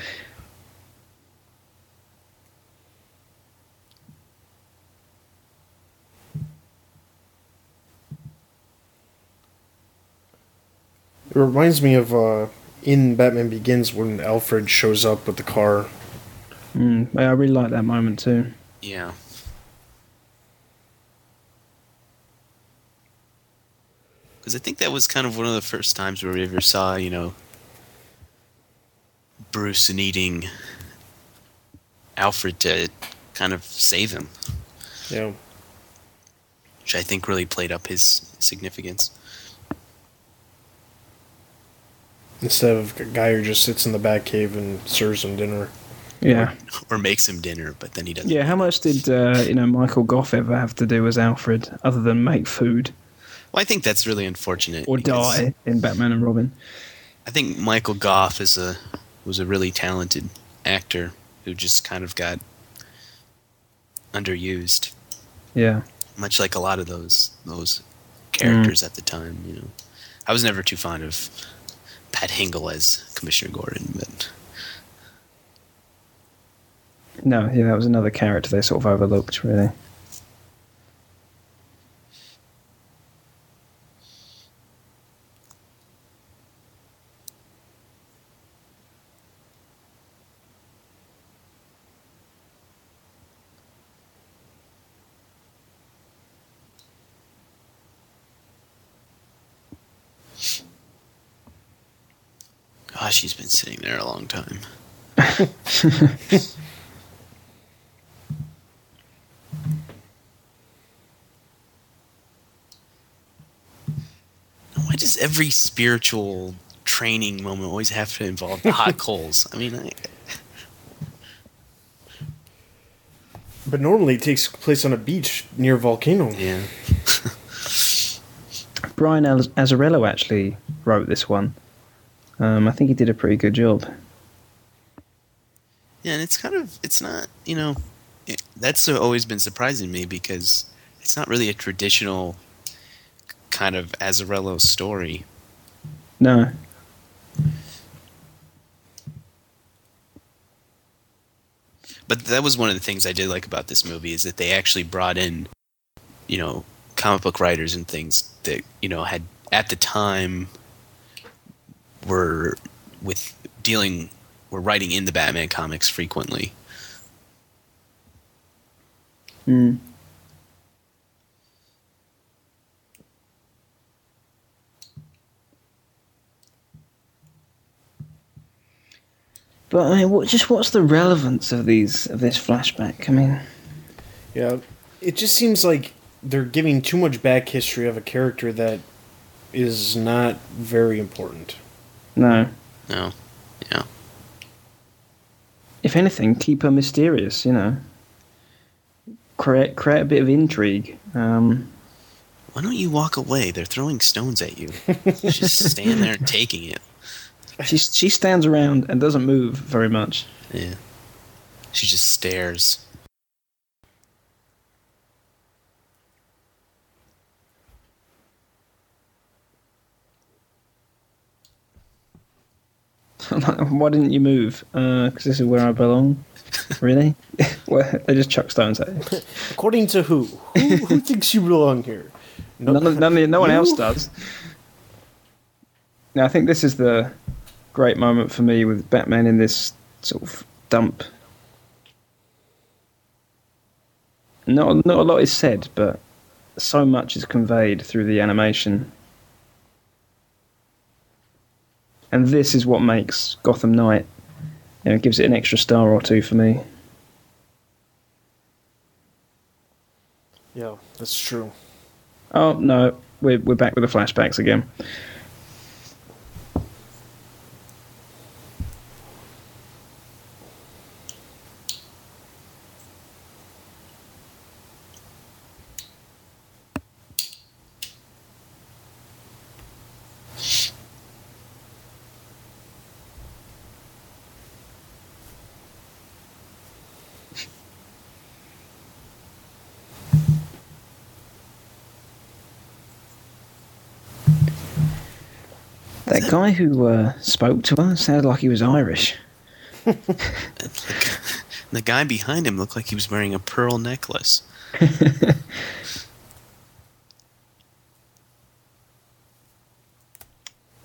It reminds me of uh, in Batman Begins when Alfred shows up with the car. Mm, I really like that moment too. Yeah. Because I think that was kind of one of the first times where we ever saw, you know, Bruce needing Alfred to kind of save him, Yeah. which I think really played up his significance. Instead of a guy who just sits in the back cave and serves him dinner. Yeah, Or makes him dinner, but then he doesn't. yeah. How much did uh, you know Michael Gough ever have to do as Alfred, other than make food Well, I think that's really unfortunate. or die in Batman and Robin? I think Michael Gough is a was a really talented actor who just kind of got underused, Yeah, much like a lot of those those characters mm. at the time. You know, I was never too fond of Pat Hingle as Commissioner Gordon, but no, yeah, that was another character they sort of overlooked, really. Gosh, he's been sitting there a long time. Why does every spiritual training moment always have to involve the hot coals? I mean, I, But normally it takes place on a beach near a volcano. yeah. Brian Az- Azzarello actually wrote this one. Um, I think he did a pretty good job. Yeah, and it's kind of it's not you know it, that's always been surprising me because it's not really a traditional kind of Azzarello story. No, But that was one of the things I did like about this movie is that they actually brought in, you know, comic book writers and things that you know had at the time were with dealing were writing in the Batman comics frequently. Mm. But I mean, what, just what's the relevance of these of this flashback? I mean, Yeah, it just seems like they're giving too much back history of a character that is not very important. No. No, yeah, If anything, keep her mysterious. You know, create create a bit of intrigue. Um, why don't you walk away? They're throwing stones at you. Just stand there taking it. she she stands around and doesn't move very much. Yeah, she just stares. Why didn't you move? Uh, because this is where I belong. really? well, they just chuck stones at you. According to who? Who, who thinks you belong here? No, None, of- none, no one else does. Now, I think this is the great moment for me with Batman in this sort of dump. Not, not a lot is said, but so much is conveyed through the animation. And this is what makes Gotham Knight. You know, it gives it an extra star or two for me. Yeah, that's true. Oh no, we're we're back with the flashbacks again. That guy who uh, spoke to us sounded like he was Irish. The, the guy behind him looked like he was wearing a pearl necklace.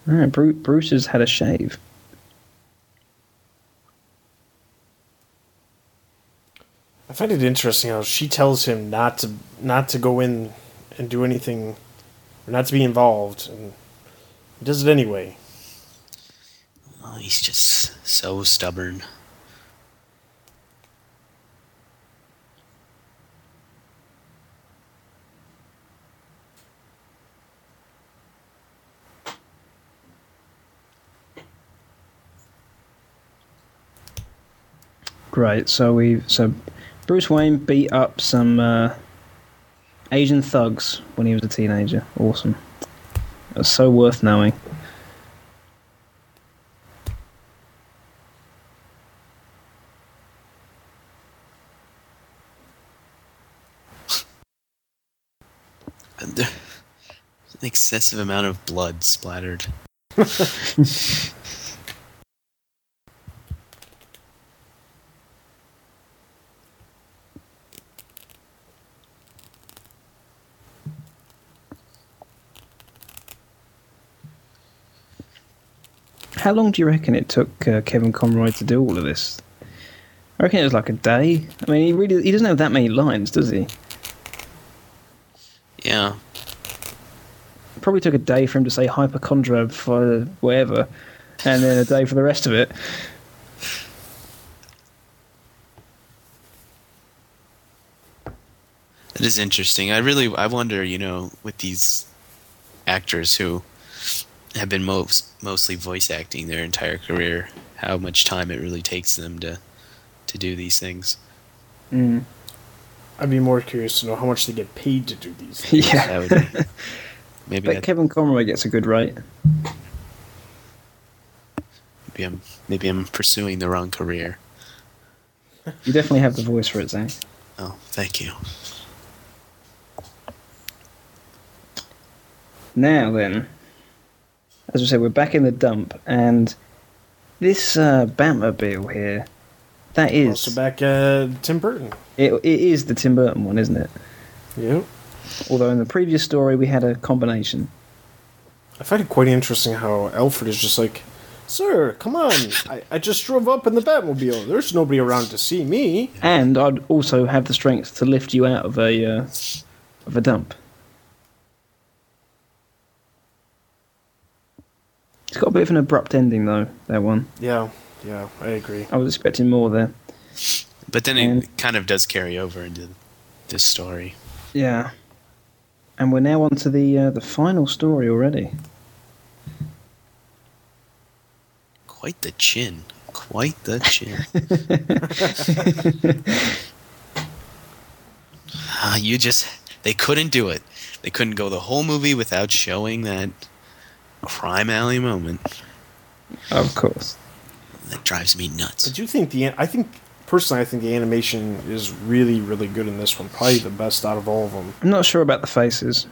Alright, Bru- Bruce has had a shave. I find it interesting how she tells him not to not to go in and do anything, or not to be involved, and he does it anyway. Oh, he's just so stubborn. Great. So we so Bruce Wayne beat up some uh, Asian thugs when he was a teenager. Awesome. It was so worth knowing. An excessive amount of blood splattered. How long do you reckon it took uh, Kevin Conroy to do all of this? I reckon it was like a day. I mean, he really he doesn't have that many lines, does he? Yeah, It probably took a day for him to say hypochondria for whatever, and then a day for the rest of it. it is interesting. I really, I wonder, you know, with these actors who have been most mostly voice acting their entire career, how much time it really takes them to to do these things. Mm. I'd be more curious to know how much they get paid to do these. Things. Yeah. That would be, maybe But that, Kevin Conroy gets a good rate. maybe I'm maybe I'm pursuing the wrong career. You definitely have the voice for it, Zach. Oh, thank you. Now then, as we said, we're back in the dump, and this uh, Batmobile here, that is Also back uh, Tim Burton. it, it is the Tim Burton one, isn't it? Yep. Although in the previous story we had a combination. I find it quite interesting how Alfred is just like, Sir, come on. I, I just drove up in the Batmobile. There's nobody around to see me. And I'd also have the strength to lift you out of a uh, of a dump. It's got a bit of an abrupt ending though. That one. Yeah, yeah, I agree. I was expecting more there. But then And- it kind of does carry over into this story. Yeah. And we're now on to the uh, the final story already. Quite the chin. Quite the chin. Ah, you just. They couldn't do it. They couldn't go the whole movie without showing that crime alley moment. Of course. That drives me nuts. I nuts. do think the I think personally I think the animation is really really good in this one. Probably the best out of all of them. I'm not sure about the faces,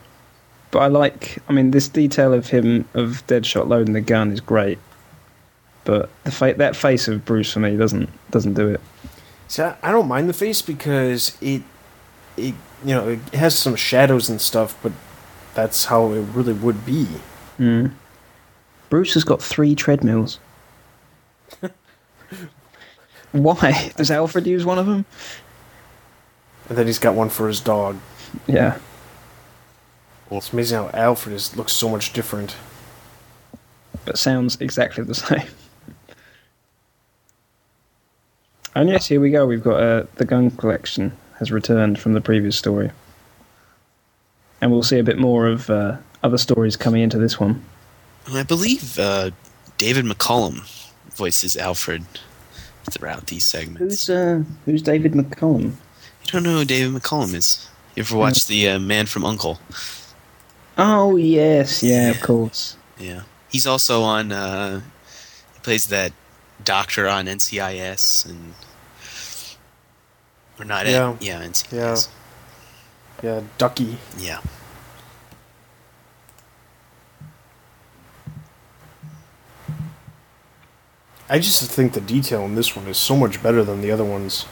but I like. I mean, this detail of him of Deadshot loading the gun is great, but the fa- that face of Bruce for me doesn't doesn't do it. See, I, I don't mind the face because it it you know it has some shadows and stuff, but that's how it really would be. Mm. Bruce has got three treadmills. Why does Alfred use one of them? And then he's got one for his dog. Yeah, It's amazing how Alfred is looks so much different. but sounds exactly the same. And yes, here we go. We've got uh, the gun collection has returned from the previous story, and we'll see a bit more of uh, other stories coming into this one. I believe uh, David McCallum voices Alfred throughout these segments. Who's uh, who's David McCallum? You don't know who David McCallum is? You ever watched the uh, Man from Uncle? Oh yes, yeah, of course. Yeah. He's also on. Uh, he plays that doctor on NCIS and. Or not? Yeah. Yeah, NCIS. Yeah, Ducky. Yeah. I just think the detail in this one is so much better than the other ones.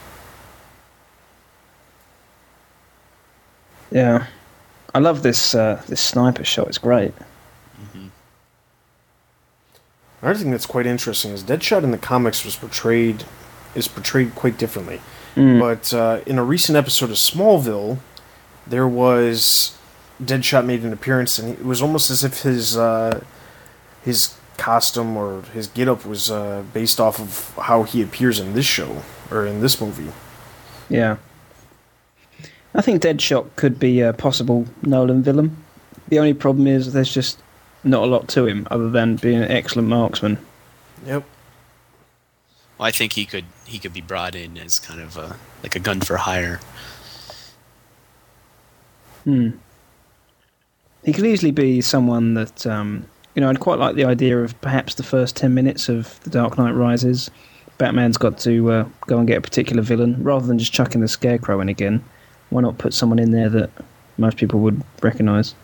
Yeah, I love this uh, this sniper shot. It's great. Another thing that's quite interesting is Deadshot in the comics was portrayed is portrayed quite differently. But uh, in a recent episode of Smallville, there was Deadshot made an appearance, and it was almost as if his uh, his costume or his getup was uh, based off of how he appears in this show or in this movie. Yeah, I think Deadshot could be a possible Nolan villain. The only problem is there's just not a lot to him other than being an excellent marksman. Yep. Well, I think he could he could be brought in as kind of a like a gun for hire. Hmm. He could easily be someone that, um, you know, I'd quite like the idea of perhaps the first 10 minutes of The Dark Knight Rises. Batman's got to uh, go and get a particular villain rather than just chucking the Scarecrow in again. Why not put someone in there that most people would recognise?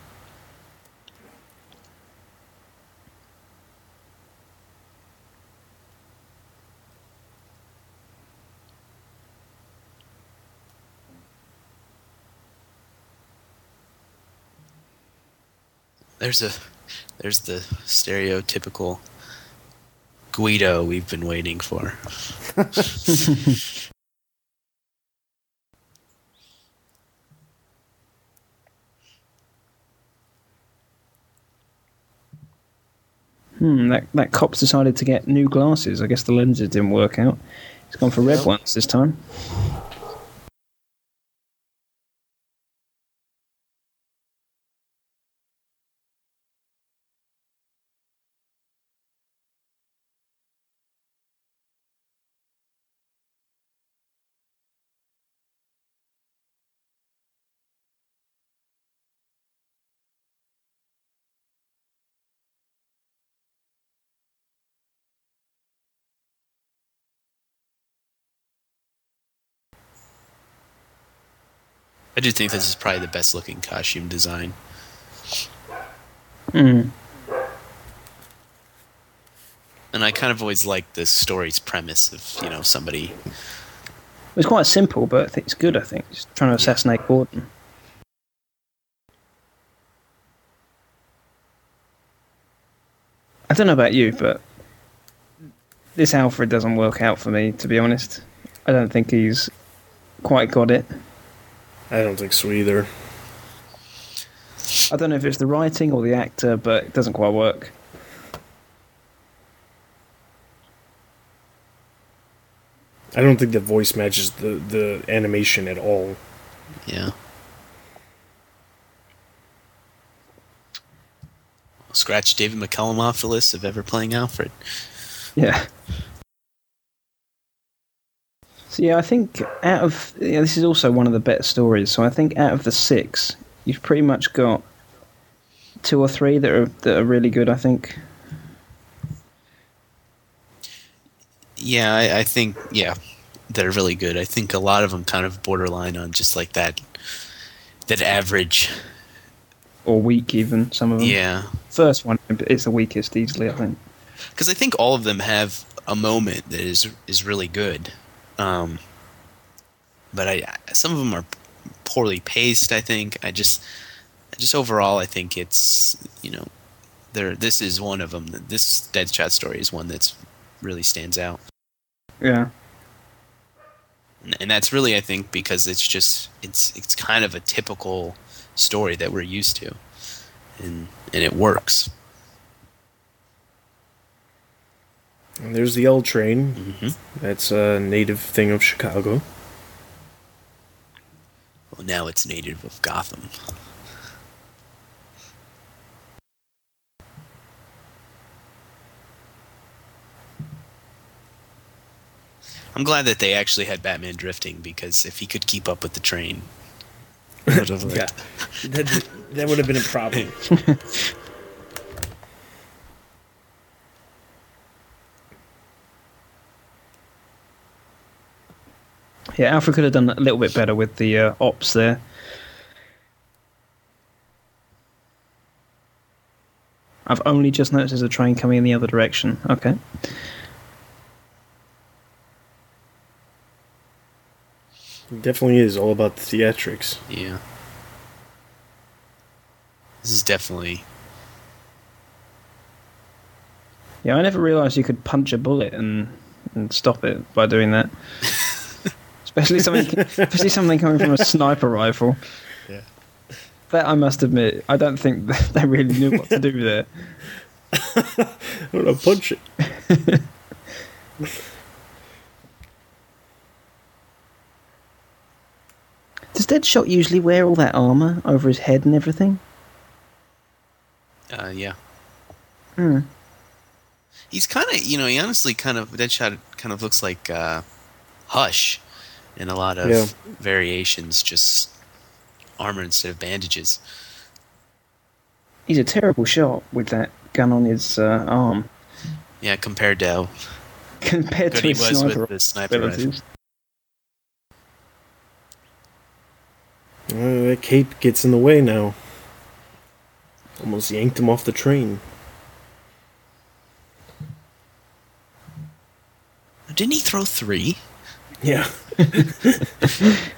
There's a there's the stereotypical Guido we've been waiting for. Hmm, that, that cop's decided to get new glasses. I guess the lenses didn't work out. He's gone for red Yep. ones this time. I do think this is probably the best looking costume design. Hmm. And I kind of always like the story's premise of, you know, somebody It's quite simple, but it's good, I think. Just trying to assassinate Gordon. I don't know about you, but this Alfred doesn't work out for me. To be honest, I don't think he's quite got it. I don't think so either. I don't know if it's the writing or the actor, but it doesn't quite work. I don't think the voice matches the, the animation at all. Yeah. Scratch David McCallum off the list of ever playing Alfred. Yeah. So yeah, I think out of yeah, this is also one of the better stories. So I think out of the six, you've pretty much got two or three that are that are really good. I think. Yeah, I, I think yeah, they're really good. I think a lot of them kind of borderline on just like that, that average. Or weak, even some of them. Yeah, First one is the weakest easily. I think. because I think all of them have a moment that is is really good, um, but I some of them are poorly paced. I think I just just overall I think it's you know there this is one of them. This Deadshot story is one that's really stands out, Yeah. and, and that's really I think because it's just it's it's kind of a typical story that we're used to, and and it works. And there's the L train. hmm That's a native thing of Chicago. Well, now it's native of Gotham. I'm glad that they actually had Batman drifting because if he could keep up with the train, Yeah, that, that would have been a problem. Yeah, Alfred could have done a little bit better with the uh, ops there. I've only just noticed there's a train coming in the other direction. Okay. It definitely is all about the theatrics. yeah. This is definitely Yeah, I never realised you could punch a bullet and, and stop it by doing that. especially something, especially something coming from a sniper rifle. Yeah. That I must admit, I don't think they really knew what to do there. I don't know, punch it. Does Deadshot usually wear all that armor over his head and everything? uh, yeah. Hmm. He's kind of you know he honestly kind of Deadshot kind of looks like uh, Hush in a lot of Yeah. variations, just armor instead of bandages. He's a terrible shot with that gun on his uh, arm Yeah, compared to compared to he was sniper with the sniper rifle. Uh, that cape gets in the way now. Almost yanked him off the train. Didn't he throw three? Yeah.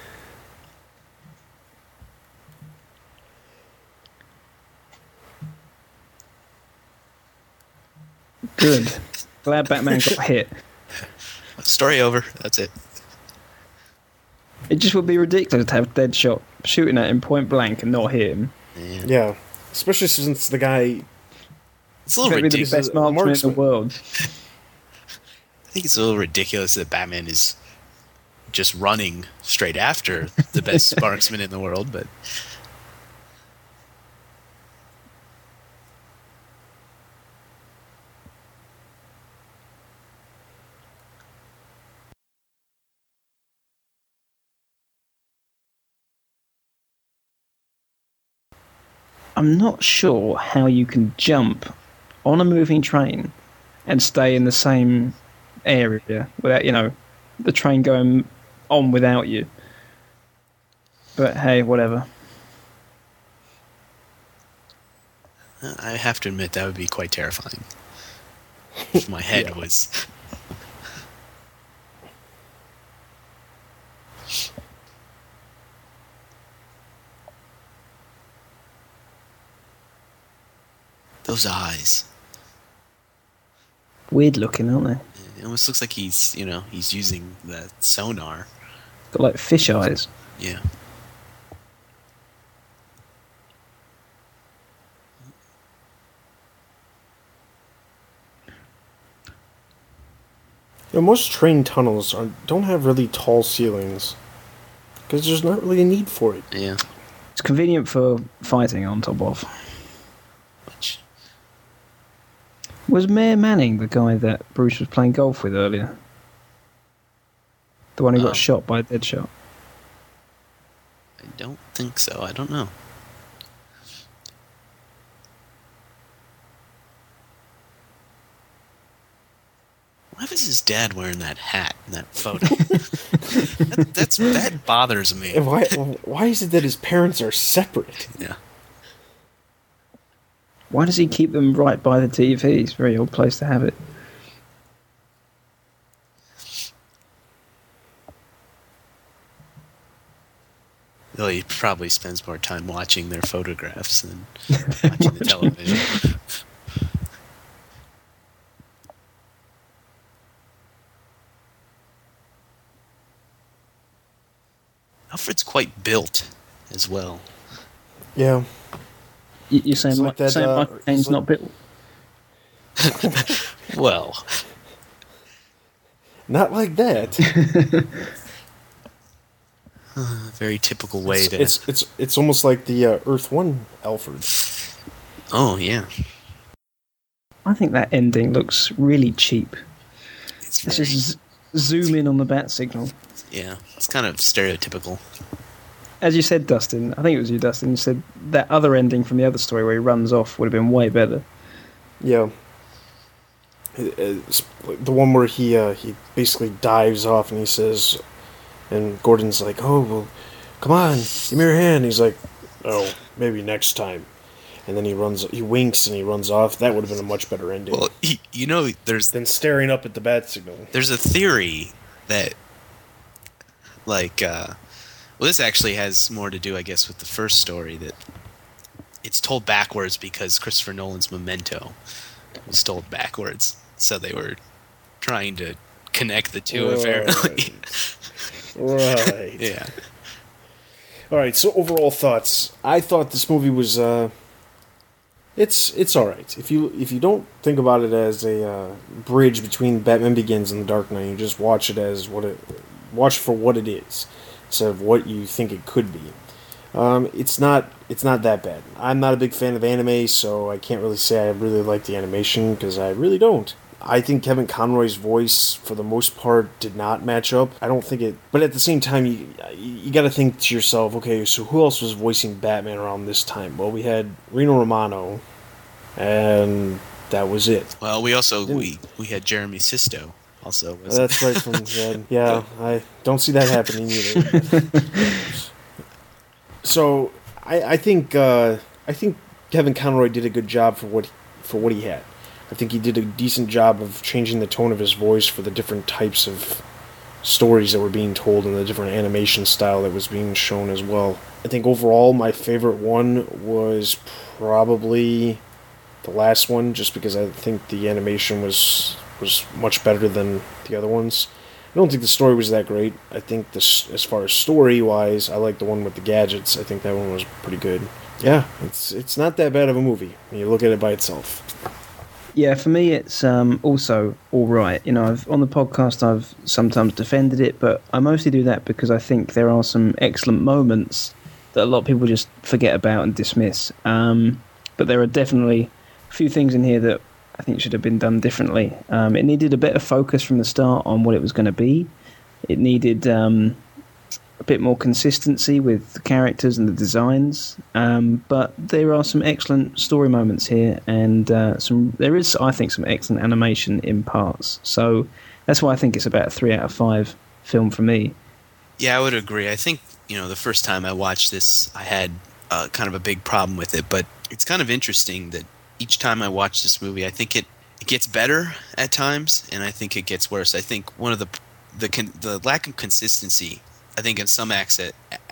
Good. Glad Batman got hit. Story over. That's it. It just would be ridiculous to have Deadshot shooting at him point blank and not hit him. Yeah. Yeah. Especially since the guy. It's a little Maybe the ridiculous. best a marksman in the world. I think it's a little ridiculous that Batman is just running straight after the best marksman in the world, but I'm not sure how you can jump on a moving train and stay in the same area without, you know, the train going on without you. But hey, whatever. I have to admit that would be quite terrifying. If my head was. Those eyes. Weird looking, aren't they? It almost looks like he's, you know, he's using the sonar. Got like fish eyes. Yeah. You know, most train tunnels are, don't have really tall ceilings because there's not really a need for it. Yeah. It's convenient for fighting on top of. Which, Was Mayor Manning the guy that Bruce was playing golf with earlier? The one who got Um, shot by a Deadshot. I don't think so. I don't know. Why was his dad wearing that hat in that photo? that, that's that bothers me. Why? why is it that his parents are separate? Yeah. Why does he keep them right by the TV? It's a very odd place to have it. Though he probably spends more time watching their photographs than watching the television. Alfred's quite built as well. Yeah. You- You're saying, It's like like, that, saying uh, Michael Caine's like- not built? Well, Not like that. very typical way it's, to. it's it's it's almost like the uh, Earth One Alfred. oh yeah, I think that ending looks really cheap. it's Let's very, just z- zoom in on the bat signal. yeah, it's kind of stereotypical. As you said, Dustin, I think it was you, Dustin, you said that other ending from the other story where he runs off would have been way better. Yeah. It- it's the one where he uh, he basically dives off and he says, and Gordon's like, "Oh well, come on, give me your hand." He's like, "Oh, maybe next time." And then he runs, he winks and he runs off. That would have been a much better ending Well, you know, there's than staring up at the bat signal. there's a theory that like uh well this actually has more to do i guess with the first story that it's told backwards because christopher nolan's memento was told backwards so they were trying to connect the two apparently Right. yeah All right. So overall thoughts. I thought this movie was. Uh, it's it's all right. If you if you don't think about it as a uh, bridge between Batman Begins and The Dark Knight, you just watch it as what it watch for what it is, instead of what you think it could be. Um, it's not it's not that bad. I'm not a big fan of anime, so I can't really say I really like the animation because I really don't. I think Kevin Conroy's voice, for the most part, did not match up. I don't think it, but at the same time, you you got to think to yourself, okay, so who else was voicing Batman around this time? Well, we had Rino Romano, and that was it. well we also we we had jeremy sisto also was That's right from yeah, yeah. I don't see that happening either. so I, I think uh, I think Kevin Conroy did a good job for what for what he had. I think he did a decent job of changing the tone of his voice for the different types of stories that were being told and the different animation style that was being shown as well. I think overall my favorite one was probably the last one just because I think the animation was was much better than the other ones. I don't think the story was that great. I think this as far as story wise, I like the one with the gadgets. I think that one was pretty good. Yeah, it's it's not that bad of a movie when you look at it by itself. Yeah, for me, it's um, also all right. You know, I've, on the podcast, I've sometimes defended it, but I mostly do that because I think there are some excellent moments that a lot of people just forget about and dismiss. Um, but there are definitely a few things in here that I think should have been done differently. Um, it needed a bit of focus from the start on what it was going to be. It needed um, a bit more consistency with the characters and the designs. Um, but there are some excellent story moments here, and uh, some there is, I think, some excellent animation in parts. So that's why I think it's about a three out of five film for me. Yeah, I would agree. I think you know the first time I watched this, I had uh, kind of a big problem with it, but it's kind of interesting that each time I watch this movie, I think it it gets better at times, and I think it gets worse. I think one of the the the lack of consistency, I think in some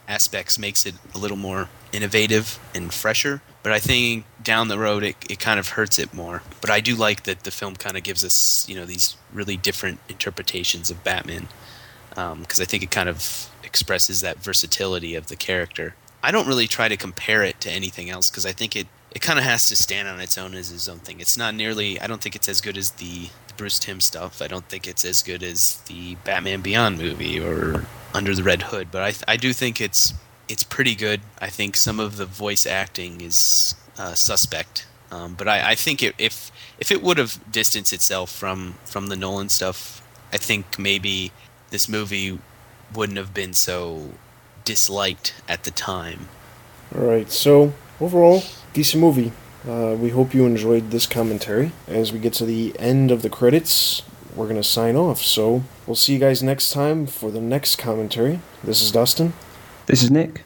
aspects makes it a little more innovative and fresher. But I think down the road it, it kind of hurts it more. But I do like that the film kind of gives us you know these really different interpretations of Batman because um, I think it kind of expresses that versatility of the character. I don't really try to compare it to anything else because I think it it kind of has to stand on its own as its own thing. It's not nearly. I don't think it's as good as the Bruce Timm stuff. I don't think it's as good as the Batman Beyond movie or Under the Red Hood. But I I do think it's it's pretty good. I think some of the voice acting is uh, suspect. Um, but I, I think it, if if it would have distanced itself from from the Nolan stuff, I think maybe this movie wouldn't have been so disliked at the time. All right. So overall, decent movie. Uh, we hope you enjoyed this commentary. As we get to the end of the credits, we're going to sign off. So we'll see you guys next time for the next commentary. This is Dustin. This is Nick.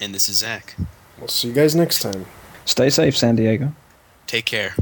And this is Zach. We'll see you guys next time. Stay safe, San Diego. Take care.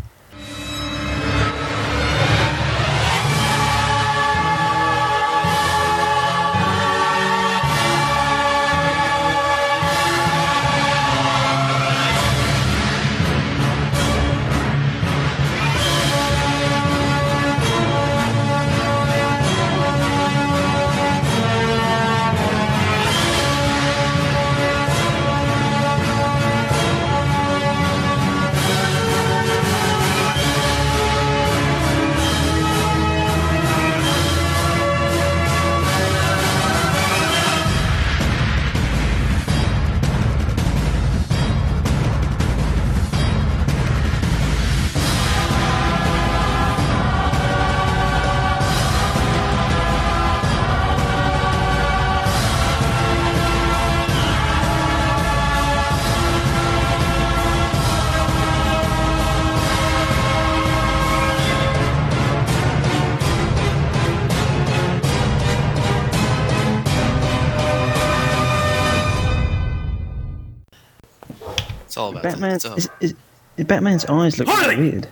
All about Batman. That. Is, is, is Batman's eyes look really weird.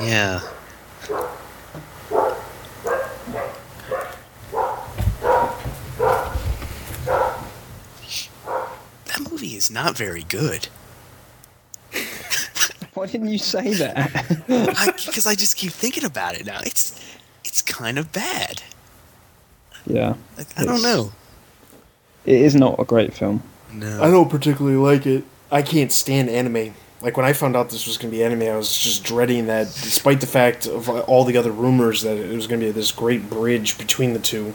Yeah. That movie is not very good. Why didn't you say that? Because I, I, just keep thinking about it now. It's it's kind of bad. Yeah. Like, I don't know. It is not a great film. No. I don't particularly like it. I can't stand anime. Like when I found out this was going to be anime, I was just dreading that, despite the fact of all the other rumors that it was going to be this great bridge between the two.